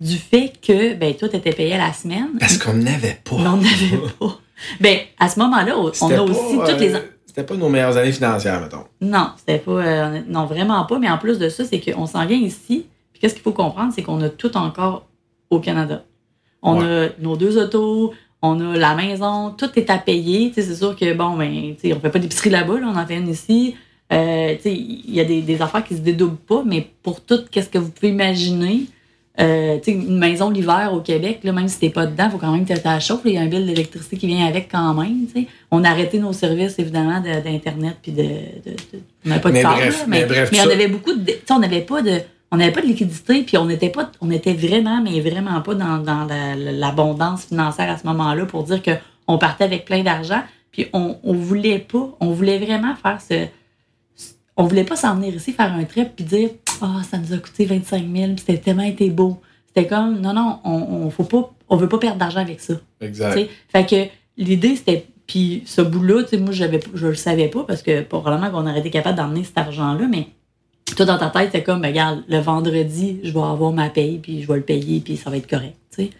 du fait que, ben, toi, tu étais payé à la semaine, Parce qu'on n'avait pas. on n'avait pas. Ben, à ce moment-là, on a pas, aussi euh, toutes les... C'était pas nos meilleures années financières, mettons. Non, c'était pas. euh, non, vraiment pas. Mais en plus de ça, c'est qu'on s'en vient ici. Puis qu'est-ce qu'il faut comprendre, c'est qu'on a tout encore au Canada. On a nos deux autos, on a la maison, tout est à payer. Tu sais, c'est sûr que bon, ben, tu sais, on fait pas d'épicerie là-bas, là, on en fait une ici. Euh, tu sais, il y a des, des affaires qui se dédoublent pas, mais pour tout, qu'est-ce que vous pouvez imaginer, euh, une maison l'hiver au Québec, là, même si t'es pas dedans, il faut quand même que tu à chauffe. Il y a un bill d'électricité qui vient avec quand même. tu sais. On a arrêté nos services, évidemment, de- d'Internet puis de. de- de- on n'avait pas de Mais bref, là, mais mais, bref, mais ça- on avait beaucoup de. tu sais, on n'avait pas de. On n'avait pas de liquidité, puis on n'était pas, on était vraiment, mais vraiment pas dans, dans la- l'abondance financière à ce moment-là pour dire que on partait avec plein d'argent, puis on, on voulait pas, on voulait vraiment faire ce, on voulait pas s'en venir ici faire un trip puis dire ah ça nous a coûté 25 000 puis c'était tellement été beau. C'était comme non non on, on faut pas on veut pas perdre d'argent avec ça. Exact. fait que l'idée c'était puis ce bout là tu sais moi j'avais je le savais pas parce que probablement qu'on aurait été capable d'emmener cet argent là mais toi dans ta tête c'est comme ben, regarde le vendredi je vais avoir ma paye puis je vais le payer puis ça va être correct tu sais?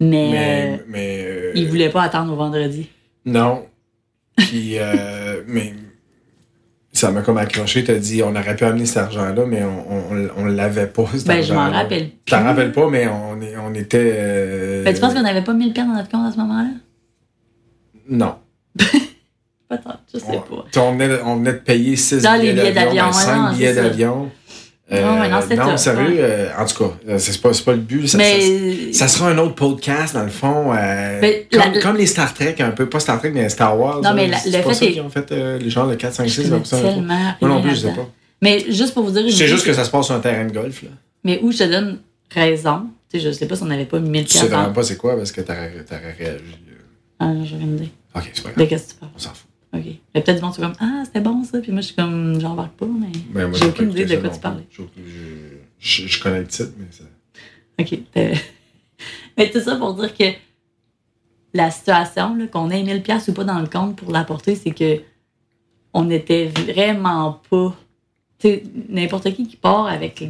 Mais, Mais, euh, mais euh, il voulait pas attendre au vendredi. Non. Puis, euh, mais ça m'a comme accroché. T'as dit, on aurait pu amener cet argent-là, mais on, on, on l'avait pas, cet ben je m'en rappelle Je t'en plus. rappelle pas, mais on, est, on était. euh, Ben, tu penses qu'on n'avait pas 1000 pieds dans notre compte à ce moment-là? Non. peut-être je sais pas on, venait, on venait de payer 6 Dans les billets d'avion, d'avion, ben, ouais, 5 non, billets d'avion. Euh, non, c'était non, sérieux, ouais. euh, en tout cas, euh, c'est pas, c'est pas le but. Ça, mais ça, ça sera un autre podcast, dans le fond. euh, Mais comme, la- comme les Star Trek, un peu. Pas Star Trek, mais Star Wars. Non, mais la- c'est le pas fait est- qu'ils ont fait les gens de 4, 5, je 6, connais comme ça. tellement Moi non plus, je sais pas. Mais juste pour vous dire, Je sais une juste que idée, ça se passe sur un terrain de golf, là. mais où je te donne raison, tu sais, je sais pas si on n'avait pas 1000 Tu sais vraiment pas c'est quoi parce que t'aurais réagi. Ah, j'ai rien dit. Ok, c'est pas De grave. qu'est-ce que tu parles? On s'en fout. OK. A peut-être du monde sont comme Ah, c'était bon ça, puis moi je suis comme j'embarque pas, mais Ben, j'ai aucune idée de quoi tu parlais. Je, connais le titre, mais ça. OK. mais tout ça pour dire que la situation, là, qu'on ait 1000 pièces ou pas dans le compte pour l'apporter, c'est que on n'était vraiment pas. Tu sais, n'importe qui qui part avec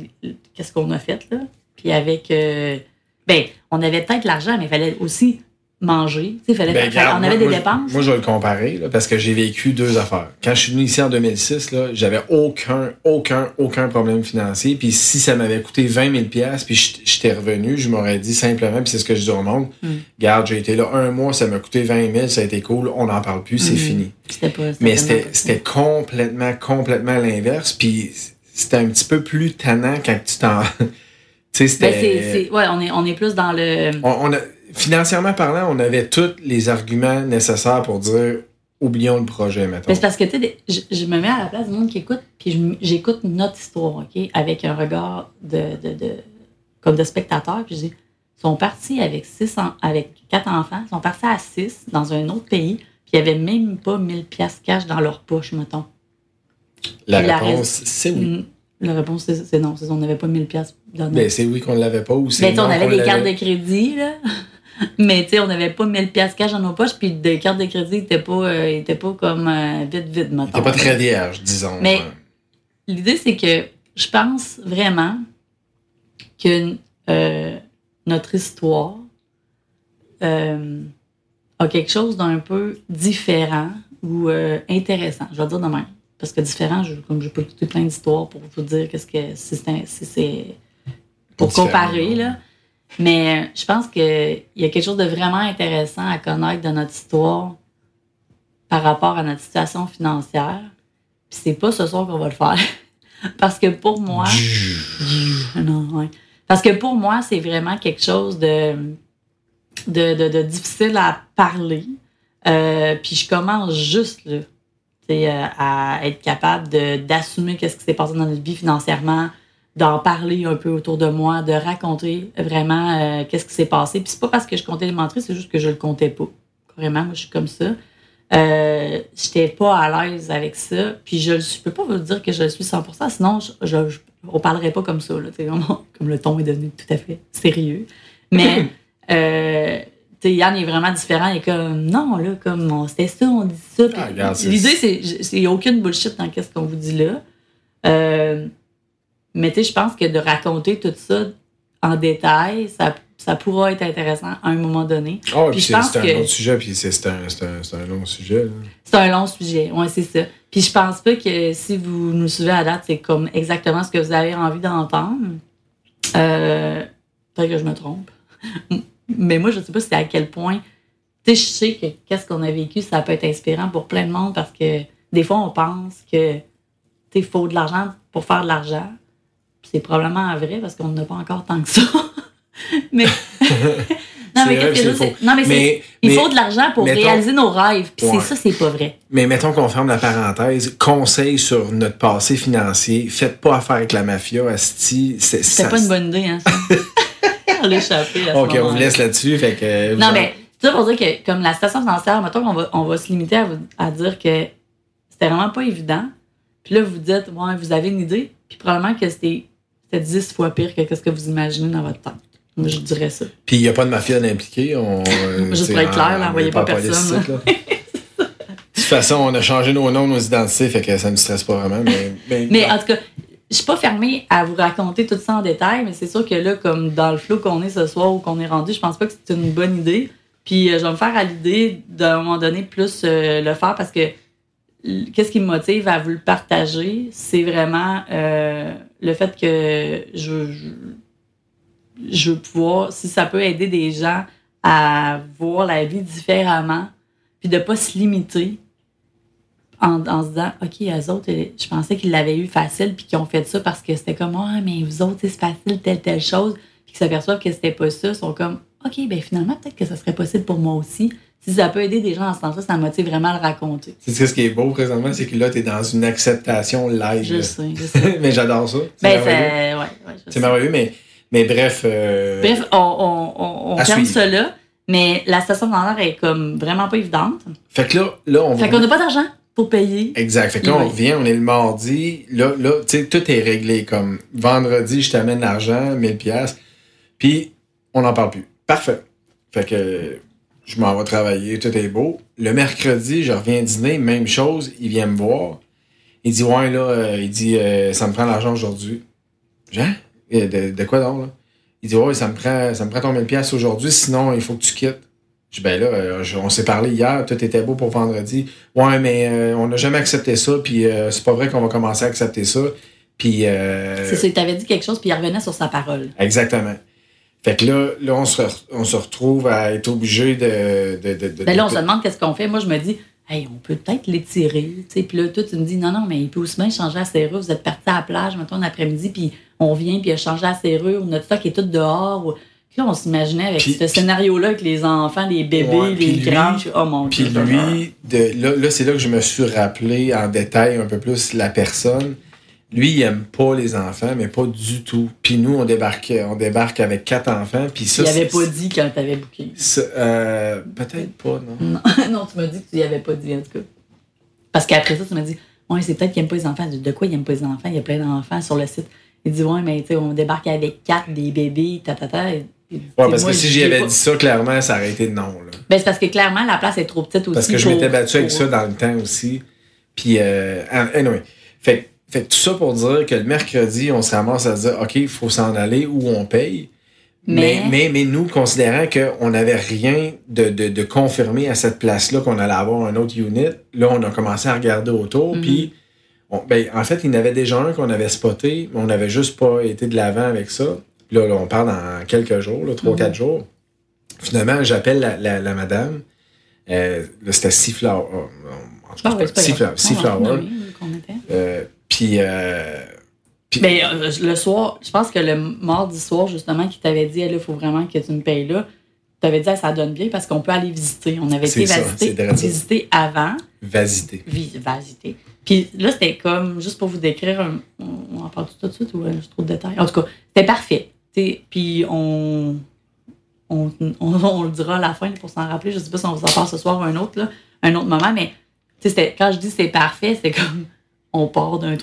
qu'est-ce qu'on a fait, là, puis avec. euh, ben, on avait peut-être l'argent, mais il fallait aussi manger. Tu sais, fallait, Ben, on avait moi- des moi, dépenses. Moi, je vais le comparer là, parce que j'ai vécu deux affaires. Quand je suis venu ici en 2006, là, j'avais aucun, aucun, aucun problème financier. Puis si ça m'avait coûté 20 000 pièces puis je- j'étais revenu, je m'aurais dit simplement, puis c'est ce que je dis au monde, Mm. regarde, j'ai été là un mois, ça m'a coûté 20 000, ça a été cool, on n'en parle plus, c'est Mm. fini. Pas. Mais c'était complètement, complètement l'inverse. Puis c'était un petit peu plus tannant quand tu t'en. tu sais, Ben, c'était. ouais, on est, on est plus dans le. on, on a, financièrement parlant, on avait tous les arguments nécessaires pour dire oublions le projet, mettons. Mais c'est parce que, tu sais, je, je me mets à la place du monde qui écoute, puis j'écoute notre histoire, OK, avec un regard de, de, de- comme de spectateur, puis je dis, ils sont partis avec six, en- avec quatre enfants, ils sont partis à six dans un autre pays, puis il n'y avait même pas 1000 pièces cash dans leur poche, mettons. La puis réponse, c'est oui. Mm, La réponse, c'est, non, c'est on n'avait pas 1000 pièces dans notre Ben, c'est oui qu'on l'avait pas ou c'est Mais tu sais, on non avait des cartes de crédit, là. Mais tu sais, on n'avait pas 1000 pièces cash dans nos poches, puis des cartes de crédit n'étaient pas, euh, étaient pas comme euh, vite, vite, mettons. C'était pas très vierge, disons. Mais- Ouais. L'idée, c'est que je pense vraiment que euh, notre histoire euh, a quelque chose d'un peu différent ou euh, intéressant. Je vais dire de même. Parce que différent, je, comme je peux écouter plein d'histoires pour vous dire qu'est-ce que si c'est si pour Différent, comparer là. Mais euh, je pense qu'il y a quelque chose de vraiment intéressant à connaître de notre histoire par rapport à notre situation financière. Puis c'est pas ce soir qu'on va le faire. Parce que pour moi. Non, ouais. Parce que pour moi, c'est vraiment quelque chose de, de, de, de difficile à parler. Euh, puis je commence juste là, euh, à être capable d'assumer qu'est-ce qui s'est passé dans notre vie financièrement, d'en parler un peu autour de moi, de raconter vraiment euh, qu'est-ce qui s'est passé. Puis c'est pas parce que je comptais les mentir, c'est juste que je le comptais pas. Carrément, moi je suis comme ça. Euh, j'étais pas à l'aise avec ça. Puis je, je peux pas vous dire que je le suis 100%, sinon je, je, je- on parlerait pas comme ça. Là, vraiment, comme le ton est devenu tout à fait sérieux. Mais euh, Yann est vraiment différent. Il est comme non, là, comme on- c'était ça, on dit ça. Ah, c'est- L'idée, c'est il n'y a aucune bullshit dans ce qu'on vous dit là. Euh, mais tu sais, je pense que de raconter tout ça en détail, ça, ça pourra être intéressant à un moment donné. Oh, Puis c'est un que- autre sujet, puis c'est un, un, un long sujet. C'est un long sujet, ouais, c'est ça. Puis je pense pas que si vous nous suivez à date, c'est comme exactement ce que vous avez envie d'entendre. Euh, Peut-être que je me trompe. Mais moi, je sais pas si à quel point. Tu sais, je sais que qu'est-ce qu'on a vécu, ça peut être inspirant pour plein de monde parce que des fois, on pense que tu faut de l'argent pour faire de l'argent. Puis c'est probablement vrai parce qu'on n'a pas encore tant que ça. mais. non, mais qu'est-ce que c'est- Non, mais, il mais- faut de l'argent pour mettons- réaliser nos rêves. Puis Ouais. c'est ça, c'est pas vrai. Mais mettons qu'on ferme la parenthèse. Conseil sur notre passé financier. Faites pas affaire avec la mafia, Asti. C'est ça- pas une bonne idée, hein, ça. on l'a échappé à ce Ok, on vous laisse là-dessus. Fait que. Non, genre- mais ça pour dire que, comme la station financière, mettons qu'on va, on va se limiter à, vous- à dire que c'était vraiment pas évident. Puis là, vous dites, ouais, vous avez une idée. Puis probablement que c'était c'était 10 fois pire que ce que vous imaginez dans votre tête. Je dirais ça. Puis il n'y a pas de mafia impliquée. On, euh, Juste t'sais, pour être clair, là, on- on envoyez est pas police personne. De toute façon, on a changé nos noms, nos identités, fait que ça ne stresse pas vraiment. Mais, mais, Mais en tout cas, je suis pas fermée à vous raconter tout ça en détail, mais c'est sûr que là, comme dans le flot qu'on est ce soir ou qu'on est rendu, je pense pas que c'est une bonne idée. Puis euh, je vais me faire à l'idée d'un moment donné plus euh, le faire parce que qu'est-ce qui me motive à vous le partager, c'est vraiment euh, le fait que je, je, veux pouvoir, si ça peut aider des gens à voir la vie différemment, puis de pas se limiter en, se disant, OK, eux autres, euh, je pensais qu'ils l'avaient eu facile, puis qu'ils ont fait ça parce que c'était comme, ah, mais vous autres, c'est facile, telle, telle chose, puis qu'ils s'aperçoivent que c'était pas ça, sont comme, OK, ben finalement, peut-être que ça serait possible pour moi aussi. Si ça peut aider des gens dans ce sens-là, ça me motive vraiment à le raconter. C'est ce qui est beau présentement, c'est que là, t'es dans une acceptation live. Je sais, je sais. mais j'adore ça. C'est ben, c'est. Ouais, ouais, C'est merveilleux, mais, mais bref. euh, Bref, on, on, on, on À ferme là, mais la station d'honneur est comme vraiment pas évidente. Fait que là, là on va. Fait qu'on n'a pas d'argent pour payer. Exact. Fait que là, on revient, on est le mardi. Là, là tu sais, tout est réglé. Comme vendredi, je t'amène l'argent, 1000 pièces Puis, on n'en parle plus. Parfait. Fait que je m'en vais travailler, tout est beau. Le mercredi, je reviens dîner, même chose, il vient me voir. Il dit, ouais, là, euh, il dit, euh, ça me prend l'argent aujourd'hui. Jean? Euh, De, de quoi donc, là? Il dit, ouais, ça me prend, ça me prend ton 1000 pièces aujourd'hui, sinon, il faut que tu quittes. Je dis, ben là, euh, je- on s'est parlé hier, tout était beau pour vendredi. Ouais, mais on n'a jamais accepté ça, puis c'est pas vrai qu'on va commencer à accepter ça. Puis. C'est ça, il t'avait dit quelque chose, puis il revenait sur sa parole. Exactement. Fait que là, là on, se on se retrouve à être obligé de. de, de, de- Ben là, on se demande qu'est-ce qu'on fait. Moi, je me dis, hey, on peut peut-être l'étirer. tu sais. Puis là, toi, tu me dis, non, non, mais il peut aussi bien changer la serrure. Vous êtes parti à la plage, mettons, un après-midi, puis on vient, puis il a changé la serrure. Notre stock est tout dehors. ou- là, on s'imaginait avec ce scénario-là, avec les enfants, les bébés, Ouais, les lui- grands. Oh mon Puis lui, de, là, là c'est là que je me suis rappelé en détail un peu plus la personne. Lui, il aime pas les enfants, mais pas du tout. Puis nous, on débarque, on débarque avec quatre enfants. Puis ça, Il avait pas dit quand t'avais booké. euh, Peut-être pas, non. Non, non, tu m'as dit que tu y avais pas dit, en tout cas. Parce qu'après ça, tu m'as dit, ouais, c'est peut-être qu'il aime pas les enfants. De quoi il aime pas les enfants? Il y a plein d'enfants sur le site. Il dit, ouais, mais tu sais, on débarque avec quatre, des bébés, ta, ta, ta. Et- et- Ouais, parce moi, que si j'y avais pas- dit ça, clairement, ça aurait été non. Là. Ben, c'est parce que clairement, la place est trop petite aussi. Parce que je m'étais battu avec ça dans le temps aussi. Puis, euh, anyway. Fait, fait que tout ça pour dire que le mercredi, on se ramasse à se dire, OK, il faut s'en aller ou on paye. Mais, Mais- mais, mais nous, considérant qu'on n'avait rien de, de, de confirmé à cette place-là, qu'on allait avoir un autre unit, là, on a commencé à regarder autour. Mhm. Puis, ben, en fait, il y en avait déjà un qu'on avait spoté, mais on n'avait juste pas été de l'avant avec ça. Là, là, on parle dans quelques jours, trois, Mhm. quatre jours. Finalement, j'appelle la, la, la madame. Euh, là, c'était Seaflower. oh, en tout cas, Ah oui, puis, euh, puis- Ben, euh, le soir, je pense que le mardi soir, justement, qui t'avait dit, il faut vraiment que tu me payes là, t'avais dit, Ah, ça donne bien parce qu'on peut aller visiter. On avait été ça, visiter, visiter avant. vi- visiter. Puis là, c'était comme, juste pour vous décrire, un- on, en parle tout de suite ou euh, juste trop de détails? En tout cas, c'était parfait. T'sais, Puis on, on, on, on le dira à la fin pour s'en rappeler. Je sais pas si on vous en parle ce soir ou un autre, là, un autre moment, mais quand je dis c'est parfait, c'est comme on part d'un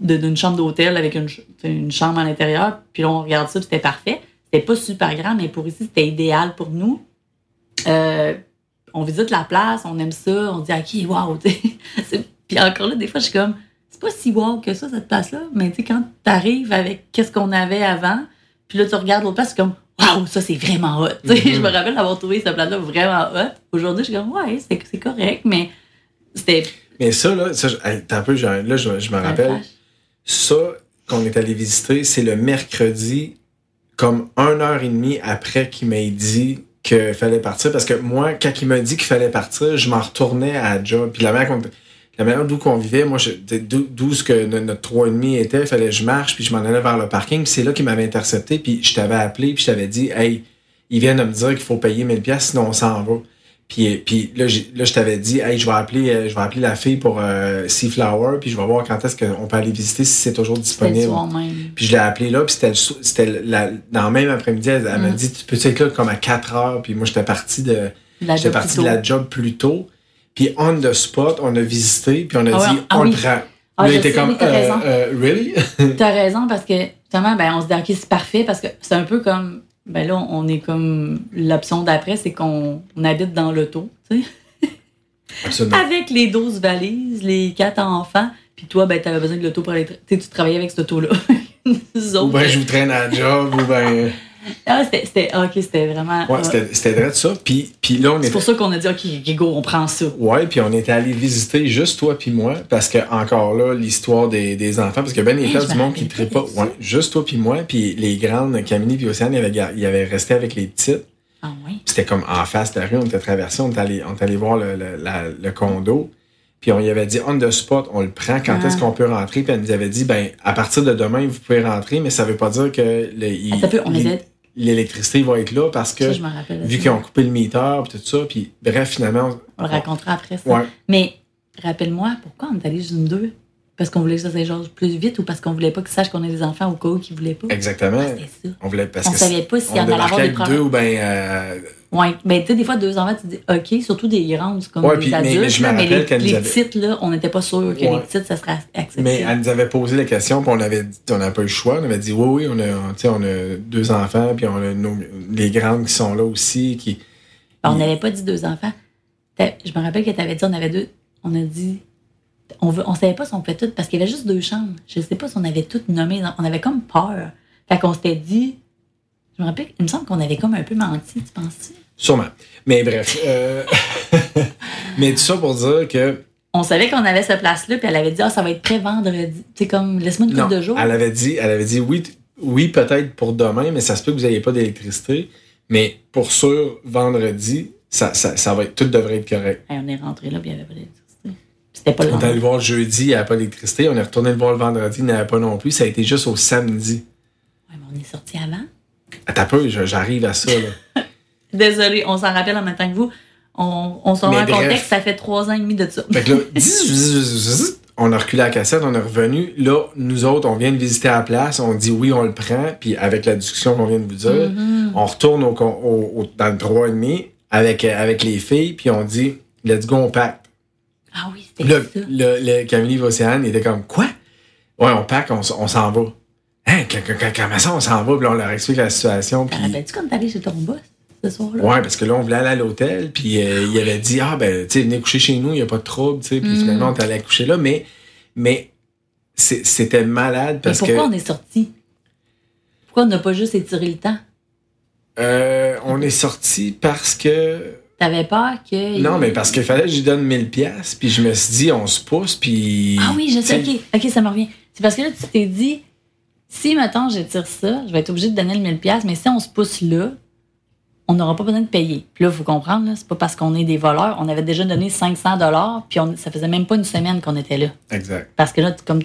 d'une chambre d'hôtel avec une, une chambre à l'intérieur, puis là, on regarde ça, c'était parfait. C'était pas super grand, mais pour ici, c'était idéal pour nous. Euh, on visite la place, on aime ça, on dit OK, wow, tu sais. C'est- Puis encore là, des fois, je suis comme, c'est pas si wow que ça, cette place-là, mais tu sais, quand t'arrives avec qu'est-ce qu'on avait avant, puis là, tu regardes l'autre place, c'est comme, wow, ça, c'est vraiment hot. Je me rappelle d'avoir trouvé cette place-là vraiment hot. Aujourd'hui, je suis comme, ouais, c'est c'est correct, mais c'était. Mais ça, là, ça, un peu, là, je, je me rappelle, ça, qu'on est allé visiter, c'est le mercredi, comme une heure et demie après qu'il m'ait dit qu'il fallait partir. Parce que moi, quand il m'a dit qu'il fallait partir, je m'en retournais à la job. Puis la manière la manière d'où qu'on vivait, moi, d'où ce que no- notre 3,5 était, fallait que je marche, puis je m'en allais vers le parking, puis c'est là qu'il m'avait intercepté, puis je t'avais appelé, puis je t'avais dit, hey, ils viennent de me dire qu'il faut payer 1000 pièces sinon on s'en va. Puis, puis là, je t'avais dit, hey, je vais appeler, euh, je vais appeler la fille pour euh, Seaflower, puis je vais voir quand est-ce qu'on peut aller visiter si c'est toujours le disponible. soir même. Puis je l'ai appelé là, puis c'était le sou- c'était la- dans le même après-midi, elle, elle m'a Mm. dit, tu peux être là comme à 4 heures, puis moi, j'étais parti de, La j'étais parti de tôt. la job plus tôt. Puis on the spot, on a visité, puis on a Ah dit, ah on oui. le prend. Ah, là, il était sais, comme, oui, t'as euh, raison. euh, really? T'as raison parce que justement, ben, on se dit, OK, c'est parfait parce que c'est un peu comme, ben là, on est comme, l'option d'après, c'est qu'on on habite dans l'auto, tu sais, Absolument. avec les 12 valises, les quatre enfants, puis toi, ben, t'avais besoin de l'auto pour aller, tu sais, tu travaillais avec cette auto-là. Ou ben je vous traîne à la job, ou ben. Ah, c'était, ah, OK, c'était vraiment. Ouais, ah. c'était vrai de ça. Puis, puis là, on c'est était. pour ça qu'on a dit, OK, OK, go, on prend ça. Ouais, puis on était allé visiter juste toi puis moi, parce que encore là, l'histoire des, des enfants, parce que ben il y a du monde qui tripe pas pas. ça. Ouais, juste toi puis moi, puis les grandes, Camille puis Océane, ils avaient, gar- ils avaient resté avec les petites. Ah, oui. C'était comme en face de la rue, on était traversé, on est allé, on est allé voir le, le, la- le condo. Puis on y avait dit on the spot, on le prend, quand Ah. est-ce qu'on peut rentrer? Puis elle nous avait dit, ben, à partir de demain, vous pouvez rentrer, mais ça veut pas dire que le- il- Attends un peu, on l'é- était- l'électricité va être là parce que Ça, vu qu'ils ont coupé le meter puis tout ça, puis bref, finalement. On le racontera après ça. Ouais. Mais rappelle-moi, pourquoi on est allé juste une deux? Parce qu'on voulait que ça s'échange plus vite ou parce qu'on voulait pas qu'ils sachent qu'on a des enfants au cas où qu'ils voulaient pas? Exactement. Ah, ça. On voulait parce On que savait pas si on on allait avoir des problèmes. deux ou ben euh, Ouais. Ben, tu sais, des fois, deux enfants, tu dis OK, surtout des grandes, comme Ouais, des puis- adultes. mais je me là, mais rappelle les, qu'elle nous les avait- petites, là, on n'était pas sûr que Ouais. les petites, ça serait accepté. mais elle nous avait posé la question puis on avait dit on n'avait pas eu le choix on avait dit oui oui on a on a deux enfants puis on a nos- les grandes qui sont là aussi qui Ben, on n'avait pas dit deux enfants. Je me rappelle que tu avais dit on avait deux. On a dit. On veut, on savait pas si on pouvait toutes parce qu'il y avait juste deux chambres. Je sais pas si on avait toutes nommées. On avait comme peur. Fait qu'on s'était dit. Je me rappelle, il me semble qu'on avait comme un peu menti, tu penses-tu? sûrement mais bref euh, mais tout ça pour dire que On savait qu'on avait cette place-là, puis elle avait dit, ah, ça va être prêt vendredi. C'est comme, laisse-moi une couple de jours. elle avait dit elle avait dit oui oui peut-être pour demain mais ça se peut que vous n'ayez pas d'électricité mais pour sûr vendredi ça, ça, ça va être tout devrait être correct Hey, on est rentré là, puis il n'y avait pas d'électricité. C'était pas le On est allé voir le jeudi, il n'y avait pas d'électricité. On est retourné le voir le vendredi, il n'y avait pas non plus. Ça a été juste au samedi. Ouais, mais on est sorti avant. Un peu, j'arrive à ça. Là. Désolée, on s'en rappelle en même temps que vous. On, on s'en rend bref. contexte, ça fait trois ans et demi de ça. Fait que là, on a reculé la cassette, on est revenu. Là, nous autres, on vient de visiter la place, on dit oui, on le prend. Puis avec la discussion qu'on vient de vous dire, Mhm. on retourne au, au- au- dans le 3,5 avec, avec les filles, puis on dit let's go, on pacte. Ah oui, c'était ça. le, le Camille Océane, était comme quoi? Ouais, on pack, on s'en va. Hein, que- comment ça, on s'en va? Puis on leur explique la situation. Puis quand t'es allé chez ton boss ce soir-là? Ouais, parce que là, on voulait aller à l'hôtel, puis euh, il avait dit, ah, ben, tu sais, venez coucher chez nous, il n'y a pas de trouble, tu sais, puis Mm. finalement, on est allé coucher là, mais, mais c'était malade Mais parce pourquoi que on est sorti? Pourquoi on n'a pas juste étiré le temps? euh, on est sorti parce que. T'avais peur que. Non, mais parce qu'il fallait que je lui donne 1000 pièces puis je me suis dit, on se pousse, puis. Ah oui, je sais, tu ok, ok, ça me revient. C'est parce que là, tu t'es dit, si, mettons, j'étire ça, je vais être obligée de donner le 1000$, mais si on se pousse là, on n'aura pas besoin de payer. Puis là, il faut comprendre, c'est pas parce qu'on est des voleurs. On avait déjà donné 500$, puis on, ça faisait même pas une semaine qu'on était là. Exact. Parce que là, comme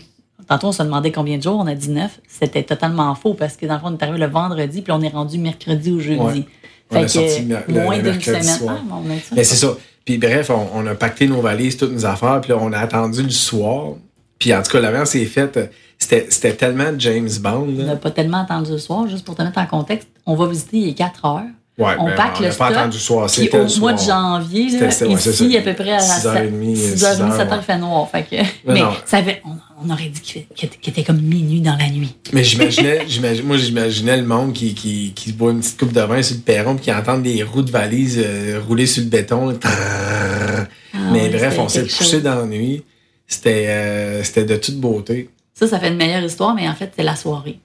tantôt, on se demandait combien de jours, on a dit 9. C'était totalement faux parce que dans le fond, on est arrivé le vendredi, puis on est rendu mercredi ou jeudi. Ouais. On Fait a sorti que le- moins d'une semaine. soir. Ah, bon. Mais c'est ça. Puis bref, on, on a pacté nos valises, toutes nos affaires, puis là, on a attendu le soir. Puis en tout cas, l'avant s'est faite. C'était c'était tellement James Bond. On Là. n'a pas tellement attendu le soir, juste pour te mettre en contexte. On va visiter, il est 4 heures. Ouais, on ben, pack on le pas stock, attendu le soir. Puis C'était au le mois de janvier, C'était- là, ouais, ici, à peu près à 6h30, 6h30, 7h, 6h, il fait noir. Fait que, Mais mais non. ça avait, on, on aurait dit qu'il était, comme minuit dans la nuit. Mais j'imaginais, moi j'imaginais le monde qui, qui, boit une petite coupe de vin sur le perron puis qui entend des roues de valise euh, rouler sur le béton. Ah Mais bref, on s'est chose. dans la nuit. C'était euh, c'était de toute beauté. Ça, ça fait une meilleure histoire, mais en fait, c'est la soirée.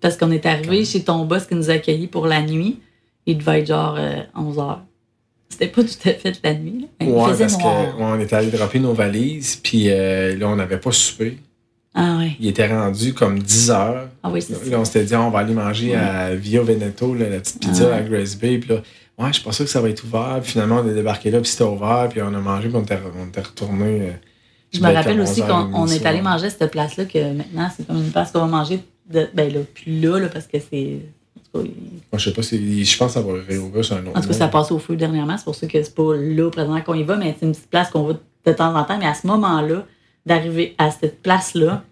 Parce qu'on est arrivé chez ton boss qui nous a accueillis pour la nuit. Il devait être genre 11 h C'était pas tout à fait la nuit. là. il Ouais, parce noir. que ouais, on était allé dropper nos valises puis euh, là on n'avait pas soupé. Ah ouais. Il était rendu comme 10 heures. Ah oui, c'est ça. Là, on s'était dit, on va aller manger à Via Veneto, là, la petite pizza Ah. à Grace Bay. Puis là, ouais, je suis pas sûr que ça va être ouvert. Puis finalement, on est débarqué là, puis c'était ouvert. Puis on a mangé, puis on était, on était retourné. Je me rappelle aussi 11h30 qu'on on est allé manger à cette place-là, que maintenant, c'est comme une place qu'on va manger. De, ben là, puis là, là, parce que c'est. En tout cas, il- Moi, je sais pas si. Je pense que ça va réouvrir sur un autre. en tout cas, ça passe au feu dernièrement. C'est pour ça que c'est pas là, présentement, qu'on y va, mais c'est une petite place qu'on va de temps en temps. Mais à ce moment-là, d'arriver à cette place-là,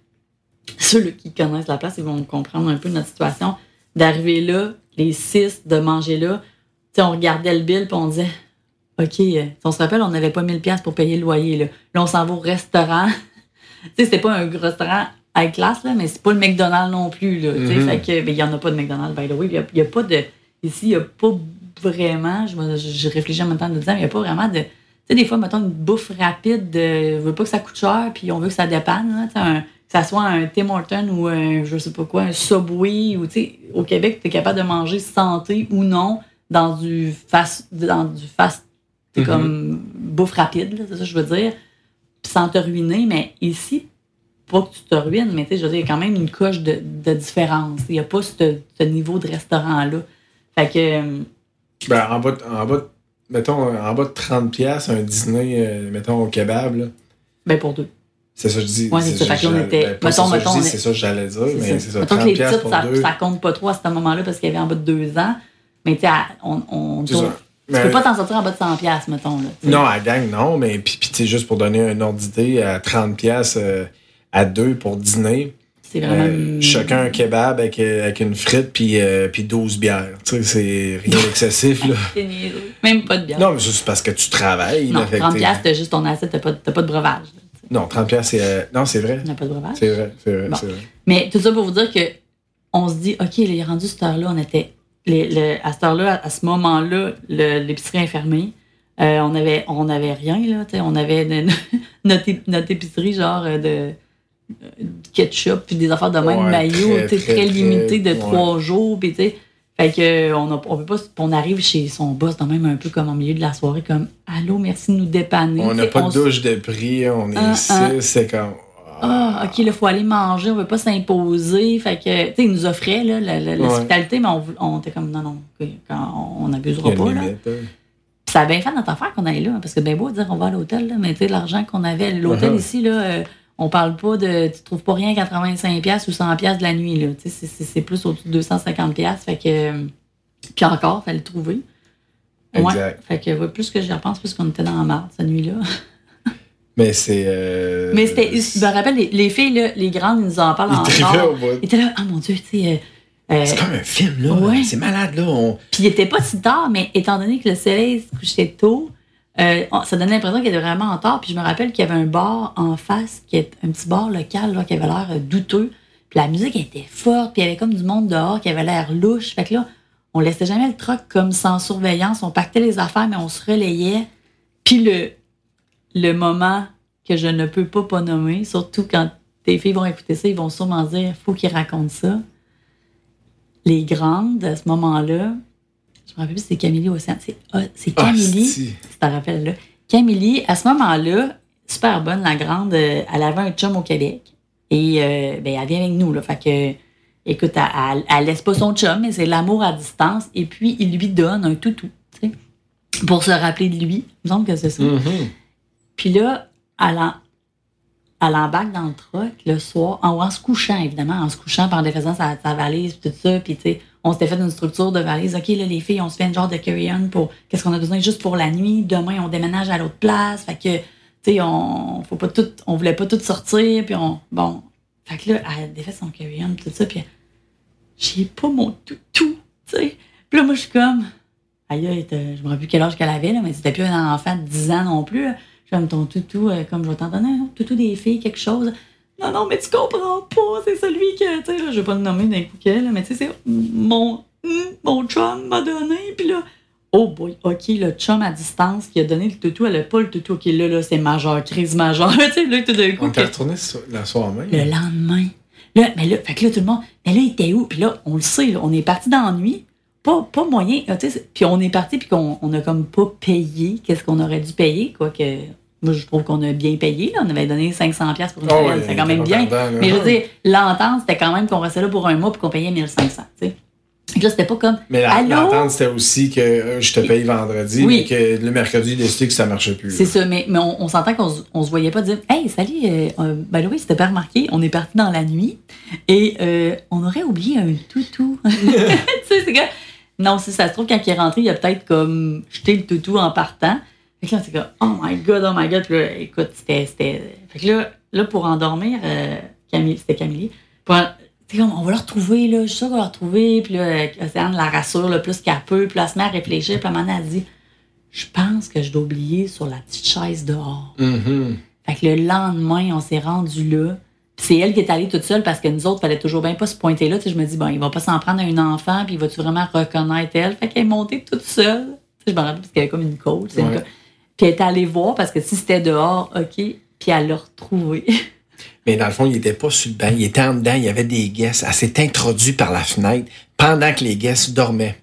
ceux qui connaissent la place, ils vont comprendre un peu notre situation. D'arriver là, les six, de manger là, on regardait le bill puis on disait, OK, euh, on se rappelle, on n'avait pas 1000 pièces pour payer le loyer. Là, là on s'en va au restaurant. tu sais, c'était pas un restaurant high class, là, mais c'est pas le McDonald's non plus. Là, tu sais, Mhm. Fait que, ben, il y en a pas de McDonald's, by the way. Il y a, pas de. Ici, il n'y a pas vraiment. Je, je réfléchis en même temps de dire, mais il n'y a pas vraiment de. Tu sais, des fois, mettons une bouffe rapide, de, on veut pas que ça coûte cher, puis on veut que ça dépanne. Là, un- que ça soit un Tim Hortons ou un, je sais pas quoi, un Subway, ou tu sais, au Québec, tu es capable de manger santé ou non dans du fast, dans du fast, c'est Mhm. comme bouffe rapide, c'est ça que je veux dire, puis sans te ruiner, mais ici, pas que tu te ruines, mais tu sais, je veux dire, il y a quand même une coche de, de différence. Il n'y a pas ce, ce niveau de restaurant-là. Fait que, euh, Ben, en bas, en mettons, en bas de 30$, piastres, un dîner, euh, mettons, au kebab, là. ben pour deux. C'est ça que je dis. Ouais, c'est ça. Fait que était- ben, mettons, mettons, c'est ça que j'allais dire, mais C'est ça. Mettons que 30$ les titres, ça, compte pas trop à ce moment-là parce qu'il y avait en bas de deux ans. Mais tu sais, on, on tourne-. Tu Mais- peux pas t'en sortir en bas de 100$, piastres, mettons. Là. Non, à la gang, non, mais puis, puis juste pour donner un ordre d'idée, à 30$ piastres, euh, à deux pour dîner, C'est vraiment. euh, chacun un kebab avec, euh, avec une frite puis, euh, puis 12 bières. Tu sais, c'est rien d'excessif. Même pas de bière. Non, mais c'est parce que tu travailles. Non, là, fait que 30$, t'es- piastres, t'as juste ton assiette, t'as pas, t'as pas de breuvage. là. Non, 30$, piastres, c'est. Non, c'est vrai. On n'a pas de breuvage. C'est vrai, c'est vrai, Bon. vrai. Mais tout ça pour vous dire que on se dit, OK, il est rendu cette heure-là, on était. Les- le- à cette heure-là, à, à ce moment-là, l'épicerie est fermée. Euh, on avait on avait rien, là. On avait de- notre, notre épicerie, genre euh, de, euh, ketchup, puis des affaires de même, Ouais, maillot, très, très, limité de trois jours. Puis, tu sais, fait que, euh, on, a- on peut pas. On arrive chez son boss, dans même un peu comme au milieu de la soirée, comme Allô, merci de nous dépanner. On n'a pas de douche de prix, on est Ah, ici, ah. c'est comme. Ah, OK, il faut aller manger, on veut pas s'imposer. Fait que, tu sais, ils nous offraient là, l'hospitalité, mais on, on était comme, non, non, on n'abusera pas. Là. limite, hein. Puis ça a bien fait notre affaire qu'on aille là, parce que ben beau dire on va à l'hôtel, là, mais tu sais, l'argent qu'on avait, l'hôtel Uh-huh. ici, là, euh, on parle pas de, tu trouves pas rien à 85$ piastres ou 100$ piastres de la nuit, là. Tu sais, c'est- plus au-dessus de 250$, piastres, fait que, euh, puis encore, fallait le trouver. Ouais. Exact. Fait que, ouais, plus que j'y repense, plus qu'on était dans la marde cette nuit-là. Mais c'est. euh, Mais c'était, je me rappelle, les, les filles, là, les grandes, ils nous en parlent encore. Ils étaient là, ah mon Dieu, tu sais. euh, euh, C'est comme un film, là. Ouais. C'est malade, là. On... Puis il était pas si tard, mais étant donné que le soleil se couchait tôt, euh, ça donnait l'impression qu'il était vraiment en tard. Puis je me rappelle qu'il y avait un bar en face, qui est un petit bar local, là, qui avait l'air douteux. Puis la musique était forte, puis il y avait comme du monde dehors qui avait l'air louche. Fait que là, on laissait jamais le truck comme sans surveillance. On pactait les affaires, mais on se relayait. Puis le, le moment que je ne peux pas pas nommer, surtout quand tes filles vont écouter ça, ils vont sûrement dire faut qu'ils racontent ça. Les grandes, à ce moment-là, je me rappelle plus si c'est Camille Océane. C'est ah, c'est Ah, Camille. si. tu rappelles là. Camille, à ce moment-là, super bonne, la grande, euh, elle avait un chum au Québec. Et euh, ben, elle vient avec nous. Là, fait que, écoute, elle, elle, elle laisse pas son chum, mais c'est l'amour à distance. Et puis, il lui donne un toutou, tu sais, pour se rappeler de lui. Il me semble que c'est ça. Mhm. Puis là, elle, elle embarque dans le truck le soir, en, se couchant, évidemment, en se couchant, puis en défaisant sa, valise, puis tout ça. Puis, tu sais, on s'était fait une structure de valise. OK, là, les filles, on se fait une genre de carry-on pour qu'est-ce qu'on a besoin juste pour la nuit? Demain, on déménage à l'autre place. Fait que, tu sais, on, faut pas tout, on voulait pas tout sortir. Puis on, bon. Fait que là, elle défait son carry-on, tout ça. Puis, j'ai pas mon toutou, tu sais. Puis là, moi, je suis comme, aïe, je me rappelle plus quel âge qu'elle avait, là, mais c'était plus un enfant de 10 ans non plus. Comme ton toutou, euh, comme je vais t'en donner un toutou des filles, quelque chose. Non, non, mais tu comprends pas, c'est celui que, tu sais, là, je vais pas le nommer d'un coup qu'elle, mais tu sais, c'est mon, hum, mon chum m'a donné, puis là, oh boy, ok, le chum à distance qui a donné le toutou, elle a pas le toutou, ok, là, là, c'est majeur, crise majeure, tu sais, là, tout d'un coup, On que- retourné la soirée même. le lendemain. Là, mais là, fait que là, tout le monde, mais là, il était où? Puis là, on le sait, là, on est parti dans la nuit. Pas, pas moyen. là, tu sais, c'est- Puis on est parti, puis qu'on on a comme pas payé qu'est-ce qu'on aurait dû payer. Quoi, que, moi, je trouve qu'on a bien payé. Là. On avait donné 500$ piastres pour une semaine. ouais, c'est quand même bien. Mais je veux dire, l'entente, c'était quand même qu'on restait là pour un mois puis qu'on payait 1500$. tu sais. Fait que là, c'était pas comme. Mais l'attente, c'était aussi que euh, je te paye vendredi, Oui. mais que le mercredi, il a décidé que ça marchait plus. C'est ça, mais, mais on, on s'entend qu'on se- on se voyait pas dire Hey, salut, euh, euh, ben oui, c'était pas remarqué, on est parti dans la nuit et euh, on aurait oublié un toutou. tu sais, c'est que. Non, si ça se trouve, quand il est rentré, il a peut-être comme jeté le toutou en partant. Fait que là, c'est comme Oh my god, oh my god. Puis là, écoute, c'était. c'était- Fait que là, là pour endormir, euh, Camille, c'était Camille. C'est comme, on va le retrouver, là, je suis sûre qu'on va le retrouver. Puis là, euh, Océane la rassure le plus qu'elle peut. Puis là, elle se met à réfléchir. Puis à un moment donné, elle dit Je pense que je dois oublier sur la petite chaise dehors. Mhm. Fait que le lendemain, on s'est rendu là. Puis c'est elle qui est allée toute seule parce que nous autres, fallait toujours bien pas se pointer là. Tu sais, je me dis, bon, il va pas s'en prendre à un enfant, puis il va-tu vraiment reconnaître elle? Fait qu'elle est montée toute seule. Tu sais, je me rappelle parce qu'elle avait comme une une Ouais. Puis elle est allée voir parce que si c'était dehors, OK. Puis elle l'a retrouvé. Mais dans le fond, il était pas sur le banc, il était en dedans, il y avait des guests. Elle s'est introduite par la fenêtre pendant que les guests dormaient.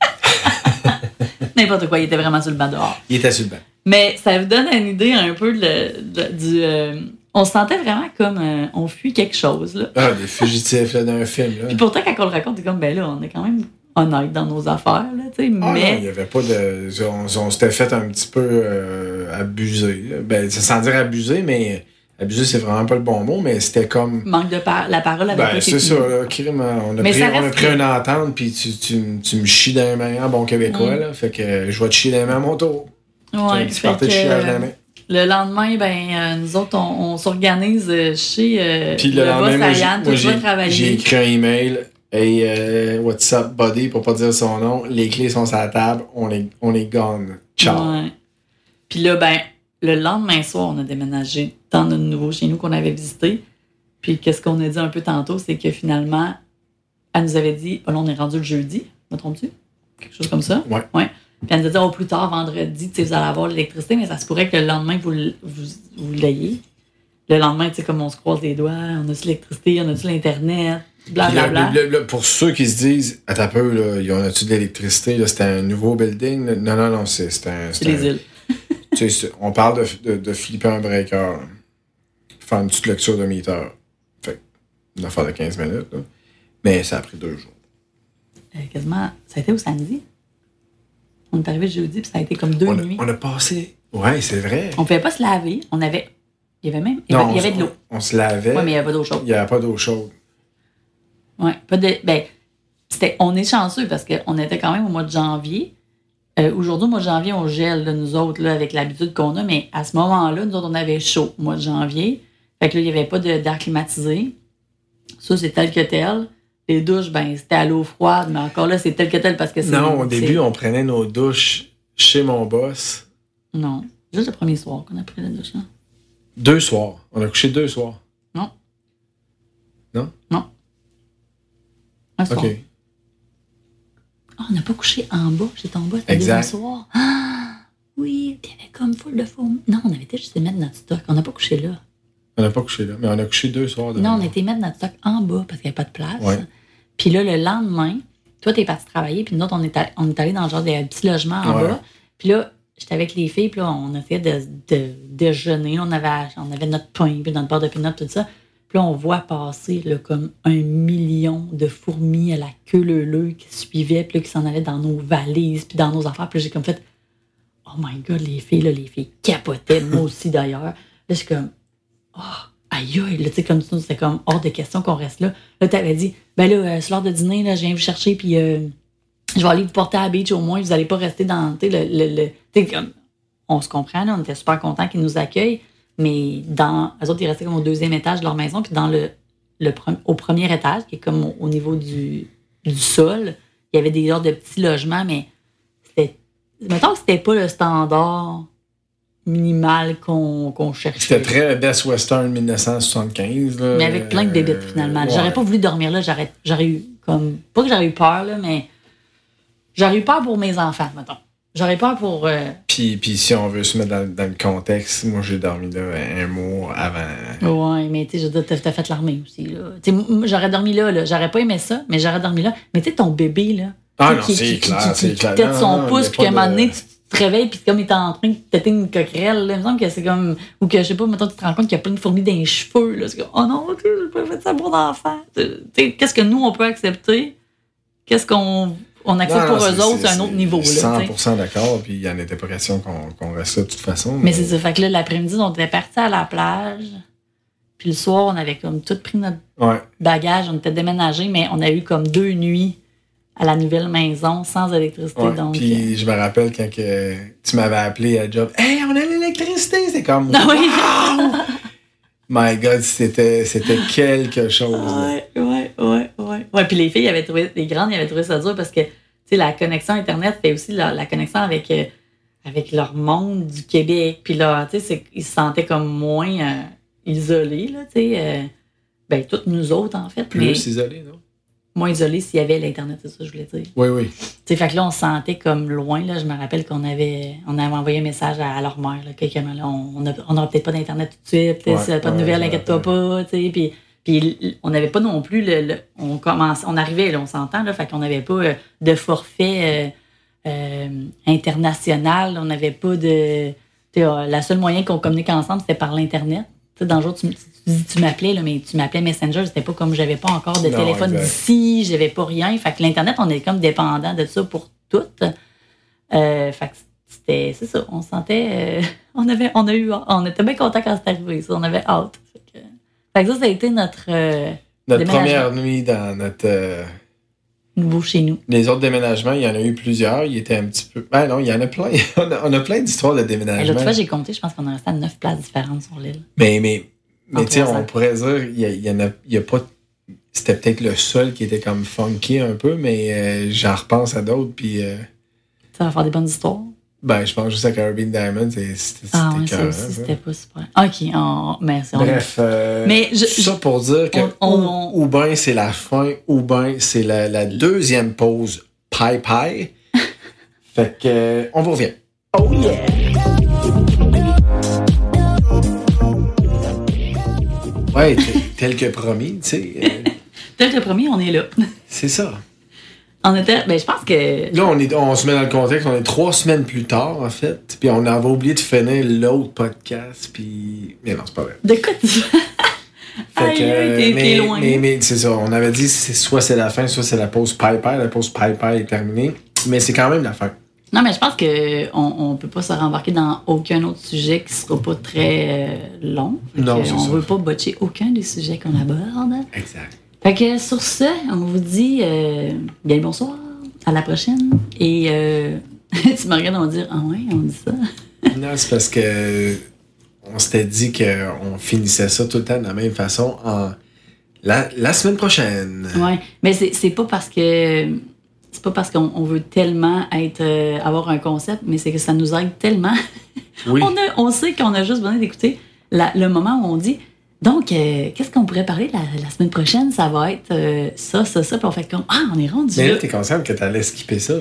N'importe quoi, il était vraiment sur le banc dehors. Il était sur le banc. Mais ça vous donne une idée un peu de- de- du. euh, on se sentait vraiment comme euh, on fuit quelque chose. Là. Ah, des fugitifs là, d'un film. Là. Puis pourtant, quand on le raconte, c'est comme, ben là, on est quand même honnête dans nos affaires. Là, tu sais, Ah non, mais. il y avait pas de. On, on s'était fait un petit peu euh, abuser. Ben, c'est sans dire abuser, mais abuser, c'est vraiment pas le bon mot, mais c'était comme. manque de par la parole avait Ben, c'est ça, là, crime, on a Mais pris, on a pris que- une entente, puis tu, tu, tu me chies dans les mains en bon québécois, Mm. là. Fait que euh, je vais te chier dans les mains à mon tour. Ouais, tu partais de chiage dans les mains. le lendemain, ben, euh, nous autres, on, on s'organise euh, chez euh, Puis le, lendemain, boss moi, j'ai- moi, écrit un email. Hey, euh, what's up, buddy, pour pas dire son nom. Les clés sont sur la table. On est, on. Ciao. Ouais. Puis là, ben, le lendemain soir, on a déménagé dans notre nouveau chez nous qu'on avait visité. Puis qu'est-ce qu'on a dit un peu tantôt, c'est que finalement, elle nous avait dit, oh, là, on est rendu le jeudi, me trompes-tu? Quelque chose comme ça? Ouais. ouais. Puis elle nous a dit, oh, plus tard, vendredi, tu sais, vous allez avoir l'électricité, mais ça se pourrait que le lendemain, vous, vous, vous l'ayez. Le lendemain, tu sais, comme on se croise les doigts, on a-tu l'électricité, on a-tu l'Internet, Le- le- le- pour ceux qui se disent, à ta peu, là, ils ont tu de l'électricité, c'était un nouveau building. Non, non, non, c'est c'est un. C'est c'est les îles. tu sais, c'est- on parle de, de, de flipper un breaker. Faire une petite lecture de meter. Fait une affaire de 15 minutes, là. Mais ça a pris deux jours. Euh, quasiment, ça a été au samedi. On est arrivé le jeudi, puis ça a été comme deux On a, nuits. on a passé. Ouais, c'est vrai. On pouvait pas se laver. On avait. Il y avait même. Il y Non, avait, il y avait de l'eau. On, se lavait. Oui, mais il n'y avait pas d'eau chaude. Il n'y avait pas d'eau chaude. Ouais, pas de. Ben, c'était, on est chanceux parce qu'on était quand même au mois de janvier. Euh, aujourd'hui, au mois de janvier, on gèle, là, nous autres, là, avec l'habitude qu'on a, mais à ce moment-là, nous autres, on avait chaud au mois de janvier. Fait que là, il n'y avait pas de, d'air climatisé. Ça, c'est tel que tel. Les douches, ben, c'était à l'eau froide, mais encore là, c'est tel que tel parce que c'est. Non, au c'est- début, on prenait nos douches chez mon boss. Non. Juste le premier soir qu'on a pris la douche, là. Deux soirs. On a couché deux soirs. Non. Non? Non. OK. Ah, on n'a pas couché en bas ton boss le Exact. deuxième soir. Ah, oui, puis il y avait comme full de fourmis. Non, on avait été juste mettre notre stock. On n'a pas couché là. On n'a pas couché là, mais on a couché deux soirs. de Non, on a été mettre notre stock en bas parce qu'il n'y avait pas de place. Ouais. Puis là, le lendemain, toi, t'es parti travailler, puis nous autres, on est, allé, on est allé dans le genre des petits logements en Ouais. bas. Puis là, j'étais avec les filles, puis là, on essayait de, de déjeuner. On avait, on avait notre pain, puis notre beurre de pinot, tout ça. Puis là, on voit passer comme un million de fourmis à la queue leu qui suivaient, puis là, qui s'en allaient dans nos valises, puis dans nos affaires. Puis j'ai comme fait, oh my God, les filles, là, les filles capotaient, moi aussi d'ailleurs. Là, je comme, oh, aïe, aïe, là, tu sais, comme ça, c'était comme hors de question qu'on reste là. Là, t'avais dit, ben là, euh, c'est l'heure de dîner, là, je viens vous chercher, puis euh, je vais aller vous porter à la beach au moins, vous allez pas rester dans, tu le, le, tu comme, on se comprend, on était super contents qu'ils nous accueillent, mais dans, eux autres, ils restaient comme au deuxième étage de leur maison, puis dans le, le au premier étage, qui est comme au, au niveau du, du sol, il y avait des genres de petits logements, mais c'était, mettons que c'était pas le standard minimal qu'on cherchait. C'était très Best Western 1975. Là. Mais avec plein de finalement. Euh, J'aurais ouais. pas voulu dormir là, j'aurais j'aurais eu comme. Pas que j'aurais eu peur, là, mais j'aurais eu peur pour mes enfants, mettons. J'aurais peur pour. euh, Puis, puis si on veut se mettre dans, dans le contexte, moi j'ai dormi là un mois avant. Ouais, mais tu sais, je t'as fait l'armée aussi, j'aurais dormi là, là. J'aurais pas aimé ça, mais j'aurais dormi là. Mais tu sais, ton bébé, là. Ah non, c'est clair, c'est clair. Non, son pouce, puis qu'à un moment donné, tu te réveilles, puis comme il est en train de péter une coquerelle, là. Il me semble que c'est comme. Ou que, je sais pas, mettons, tu te rends compte qu'il y a plein de fourmis dans les cheveux, là. C'est comme, oh non, ok, j'ai pas fait ça pour d'enfant. Tu sais, qu'est-ce que nous, on peut accepter? qu'est-ce qu'on on non, pour eux autres, c'est un autre niveau. Là, tu sais. 100% d'accord, puis il n'y en était pas question qu'on reste là de toute façon. Mais c'est ça. Fait que là, l'après-midi, on était partis à la plage. Puis le soir, on avait comme tout pris notre Ouais. bagage. On était déménagés, mais on a eu comme deux nuits à la nouvelle maison sans électricité. Ouais, donc, euh, Puis je me rappelle quand que tu m'avais appelé à job, Hey, on a l'électricité! C'est comme. Ah oui. My God, c'était c'était quelque chose. Ouais, ouais, ouais, ouais. Ouais, puis les filles avaient trouvé, les grandes, ils avaient trouvé ça dur parce que, tu sais, la connexion Internet fait aussi la, la connexion avec, euh, avec leur monde du Québec. Puis là, tu sais, ils se sentaient comme moins euh, isolés, là, tu sais. euh, ben, toutes nous autres, en fait. mais Plus isolé, non? Moins isolés s'il y avait l'Internet, c'est ça que je voulais dire. Oui, oui. Tu sais, fait que là, on se sentait comme loin. Là. Je me rappelle qu'on avait, on avait envoyé un message à, à leur mère. Là, que, là, on on a- on n'aura peut-être pas d'Internet tout de suite. Ouais, si pas de ouais, nouvelles, me inquiète-toi pas. Puis, puis on n'avait pas non plus le. le- on, commence, on arrivait, là, on s'entend, là, fait qu'on n'avait pas euh, de forfait euh, euh, international. On n'avait pas de. euh, la seule moyen qu'on communique ensemble, c'était par l'Internet. Dans le jour, tu, tu dis tu m'appelais, là, mais tu m'appelais Messenger, c'était pas comme j'avais pas encore de Non, téléphone d'ici, j'avais pas rien. Fait que l'Internet, on est comme dépendant de ça pour tout. Euh, fait que c'était, c'est ça, on se sentait, euh, on avait, on a eu, on était bien contents quand c'est arrivé, ça, on avait hâte. Fait que, fait que ça, ça a été notre euh, Notre première nuit dans notre. Nouveau chez nous. les autres déménagements, il y en a eu plusieurs. Il était un petit peu. Ben non, il y en a plein. on, a, on a plein d'histoires de déménagement. l'autre fois, j'ai compté, je pense qu'on est resté à neuf places différentes sur l'île. Mais, mais, mais En tu sais, on pourrait dire, il y, a- il y en a, il y a pas. C'était peut-être le seul qui était comme funky un peu, mais euh, j'en repense à d'autres, puis euh, Ça va faire des bonnes histoires. Ben, je pense juste à Caribbean Diamond, c'est- c'était Ah c'était ouais, ça aussi, c'était pas super. OK, on, merci. on- Bref, euh, Mais je- ça pour dire que on- on- ou, ou bien c'est la fin, ou bien c'est la, la deuxième pause pie pie. fait que, euh, on vous revient. Oh yeah. Ouais, tel que promis, tu sais, euh, Tel que promis, on est là. c'est ça. On était, ben, je pense que. Là, on, est, on se met dans le contexte, on est trois semaines plus tard, en fait, puis on avait oublié de finir l'autre podcast, puis... Mais non, c'est pas vrai. De quoi tu Fait que, t'es- mais, t'es loin. mais, mais c'est ça, on avait dit c'est soit c'est la fin, soit c'est la pause pie. La pause pie est terminée, mais c'est quand même la fin. Non, mais je pense qu'on on peut pas se rembarquer dans aucun autre sujet qui sera pas très euh, long. Non, c'est on ça. veut pas botcher aucun des sujets qu'on aborde. Exact. Fait que sur ce, on vous dit euh, bien le bonsoir, à la prochaine. Et euh, tu me regardes, on va dire Ah ouais, on dit ça. Non, c'est parce que on s'était dit qu'on finissait ça tout le temps de la même façon en la, la semaine prochaine. Ouais. Mais c'est pas parce que. C'est pas parce qu'on on veut tellement être euh, avoir un concept, mais c'est que ça nous aide tellement. Oui. On, a, on sait qu'on a juste besoin d'écouter le moment où on dit donc, euh, qu'est-ce qu'on pourrait parler la, la semaine prochaine? Ça va être euh, ça, ça, ça. Puis on fait comme Ah, on est rendu Mais là. t'es consciente que t'allais skipper ça.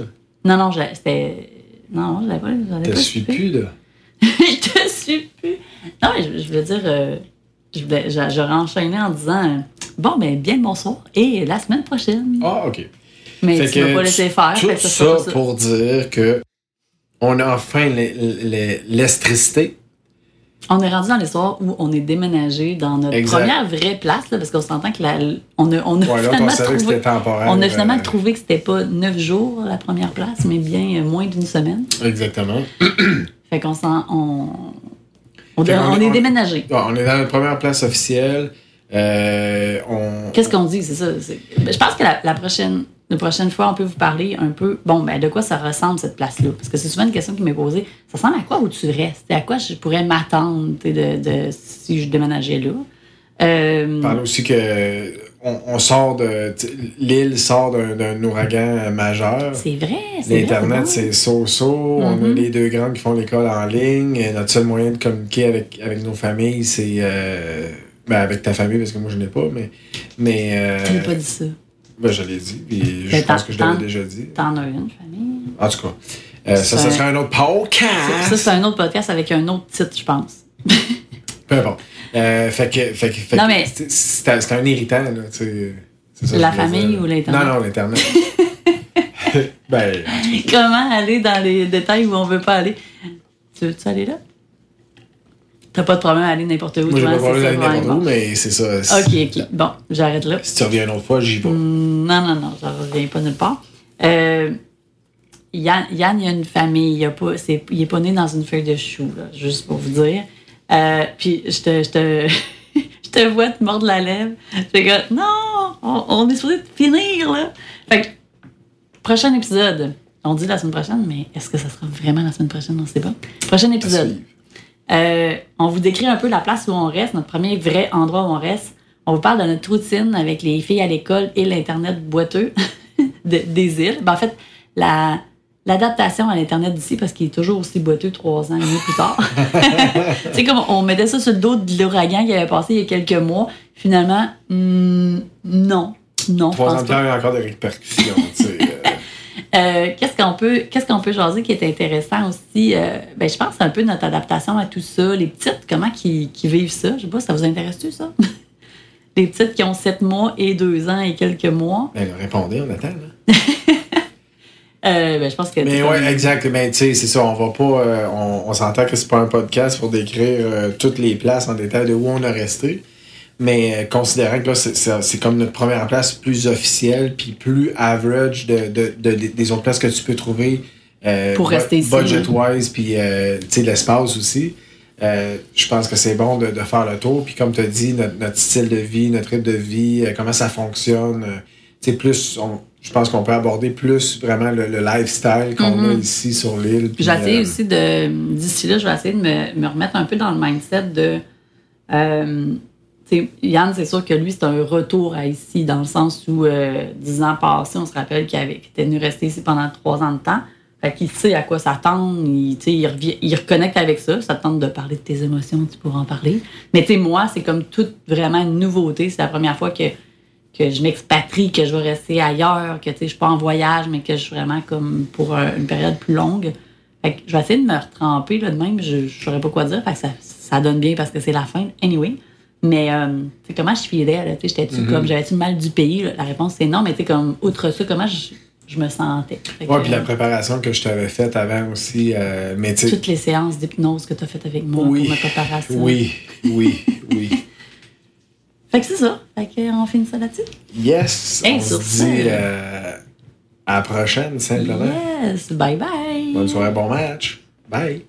Non, non, je- c'était. Non, j'avais pas. j'avais Te suis plus, là. je te suis plus. Non, mais je, je voulais dire. euh, je J'aurais enchaîné en disant Bon, ben, bien le bonsoir et la semaine prochaine. Ah, OK. mais Fait tu m'as pas laissé faire. Tout fait ça ça, pour dire que on a enfin l'é- l'é- l'électricité. On est rendu dans l'histoire où on est déménagé dans notre Exact. première vraie place, là, parce qu'on s'entend que la, on a, on a Ouais, on finalement que trouvé. c'était temporaire. On a finalement euh, trouvé que c'était pas neuf jours la première place, mais bien euh, moins d'une semaine. Exactement. Fait qu'on s'en. On, on, Fait on est- on- déménagé. Bon, on est dans la première place officielle. Euh, on... Qu'est-ce qu'on dit, c'est ça? ben, Je pense que la, la prochaine, la prochaine fois, on peut vous parler un peu, bon, ben, de quoi ça ressemble, cette place-là? Parce que c'est souvent une question qui m'est posée. Ça ressemble à quoi où tu restes? À quoi je pourrais m'attendre de, de, si je déménageais là? Euh, parle aussi que on, on sort de. L'île sort d'un ouragan majeur. c'est vrai, c'est vrai. L'Internet, c'est so-so. On a Mhm. les deux grandes qui font l'école en ligne. Et Notre seul moyen de communiquer avec, avec nos familles, c'est. euh, ben, avec ta famille, parce que moi, je n'ai pas, mais. mais euh, Tu n'as pas dit ça. Ben, je l'ai dit, puis je Ben, pense que je l'avais déjà dit. T'en as une, famille. En tout cas, euh, ça, ça serait un autre Ça, podcast. c'est un autre podcast avec un autre titre, je pense. Peu importe. Euh, fait que, fait Non, mais- c'est- un irritant, là, tu sais. Ça La famille ou l'Internet? Non, non, l'Internet. ben, Comment aller dans les détails où on veut pas aller? Tu veux-tu aller là? T'as pas de problème à aller n'importe où. Moi, j'ai pas c'est parlé ça, d'aller n'importe où, mais c'est ça. Ok, ok. Bon, j'arrête là. Si tu reviens une autre fois, j'y vais. Hmm, Non, non, non, j'en reviens pas nulle part. Euh, Yann, Yann, il a une famille. Il, a pas, il est pas né dans une feuille de chou, là, juste pour vous dire. Euh, puis je te, je te, je te vois te mordre la lèvre. J'ai comme, non, on, on est supposé finir, là. Fait que, prochain épisode. On dit la semaine prochaine, mais est-ce que ça sera vraiment la semaine prochaine? On sait pas. Prochain épisode. Euh, on vous décrit un peu la place où on reste, notre premier vrai endroit où on reste. On vous parle de notre routine avec les filles à l'école et l'Internet boiteux de- des îles. Ben, en fait, la, l'adaptation à l'Internet d'ici, parce qu'il est toujours aussi boiteux trois ans et demi plus tard. sais, comme on mettait ça sur le dos de l'ouragan qui avait passé il y a quelques mois. Finalement, hmm, non. Non, Trois ans de pas. temps, il y a encore des répercussions. tu sais, euh. Euh, qu'est-ce qu'on peut qu'est-ce qu'on peut jaser qui est intéressant aussi euh, ben je pense un peu notre adaptation à tout ça les petites comment qui, qui vivent ça? Je sais pas ça vous intéresse-tu ça? Les petites qui ont sept mois et deux ans et quelques mois Ben, répondez, on attend. Là. euh, ben je pense que Mais comme- exact. Mais tu sais, c'est ça. On va pas. euh, on on s'entend que c'est pas un podcast pour décrire toutes les places en détail de où on a resté. Mais euh, considérant que là, c'est- comme notre première place plus officielle, puis plus average de, de, de- des autres places que tu peux trouver. euh, Pour rester ici, Budget-wise, puis euh, l'espace aussi. Euh, je pense que c'est bon de, de faire le tour. Puis comme tu as dit, notre, notre style de vie, notre rythme de vie, comment ça fonctionne. sais, plus, on- je pense qu'on peut aborder plus vraiment le, le lifestyle qu'on a ici sur l'île. euh, aussi de. D'ici là, je vais essayer de me, me remettre un peu dans le mindset de. Euh, Yann, c'est sûr que lui, c'est un retour à ici, dans le sens où, euh, dix ans passés, on se rappelle qu'il était venu rester ici pendant trois ans de temps. Fait qu'il sait à quoi s'attendre, il, il, il reconnecte avec ça. Ça te tente de parler de tes émotions, tu pourras en parler. Mais tu sais, moi, c'est comme toute vraiment une nouveauté. C'est la première fois que, que je m'expatrie, que je vais rester ailleurs, que tu sais, je suis pas en voyage, mais que je suis vraiment comme pour euh, une période plus longue. Fait que je vais essayer de me retremper là de même, je ne saurais pas quoi dire. Fait que ça, ça donne bien parce que c'est la fin, anyway. Mais euh, comment je filais, là, tu sais, j'étais-tu comme, j'avais-tu le mal du pays? là? La réponse c'est non, mais tu sais, comme, outre ça, comment je, je me sentais? Ouais, puis la euh, préparation que je t'avais faite avant aussi. euh, mais toutes les séances d'hypnose que tu as faites avec moi oui, pour ma préparation. oui, oui, oui. Fait que c'est ça. Fait que, on finit ça là-dessus? Yes, Hey, on sur se dit euh, à la prochaine, simplement. Yes, bye bye. Bonne soirée, bon match. Bye.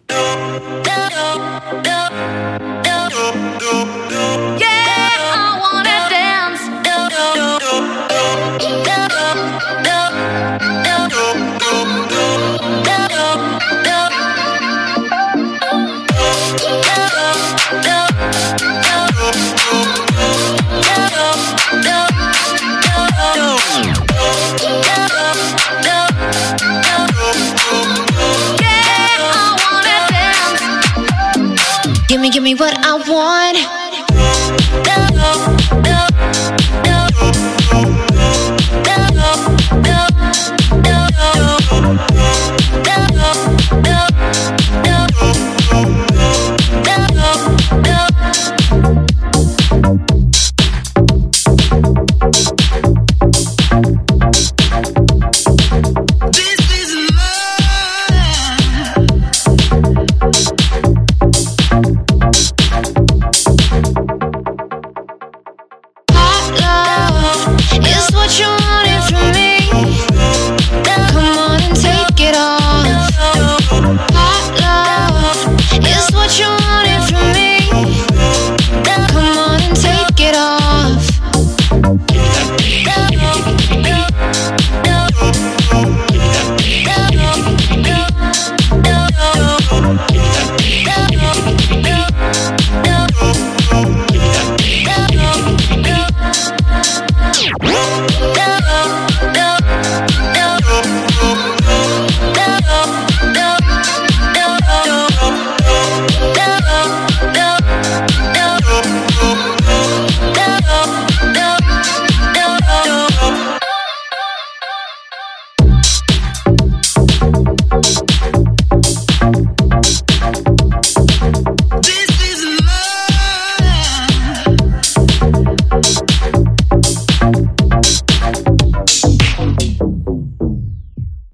give me what I want.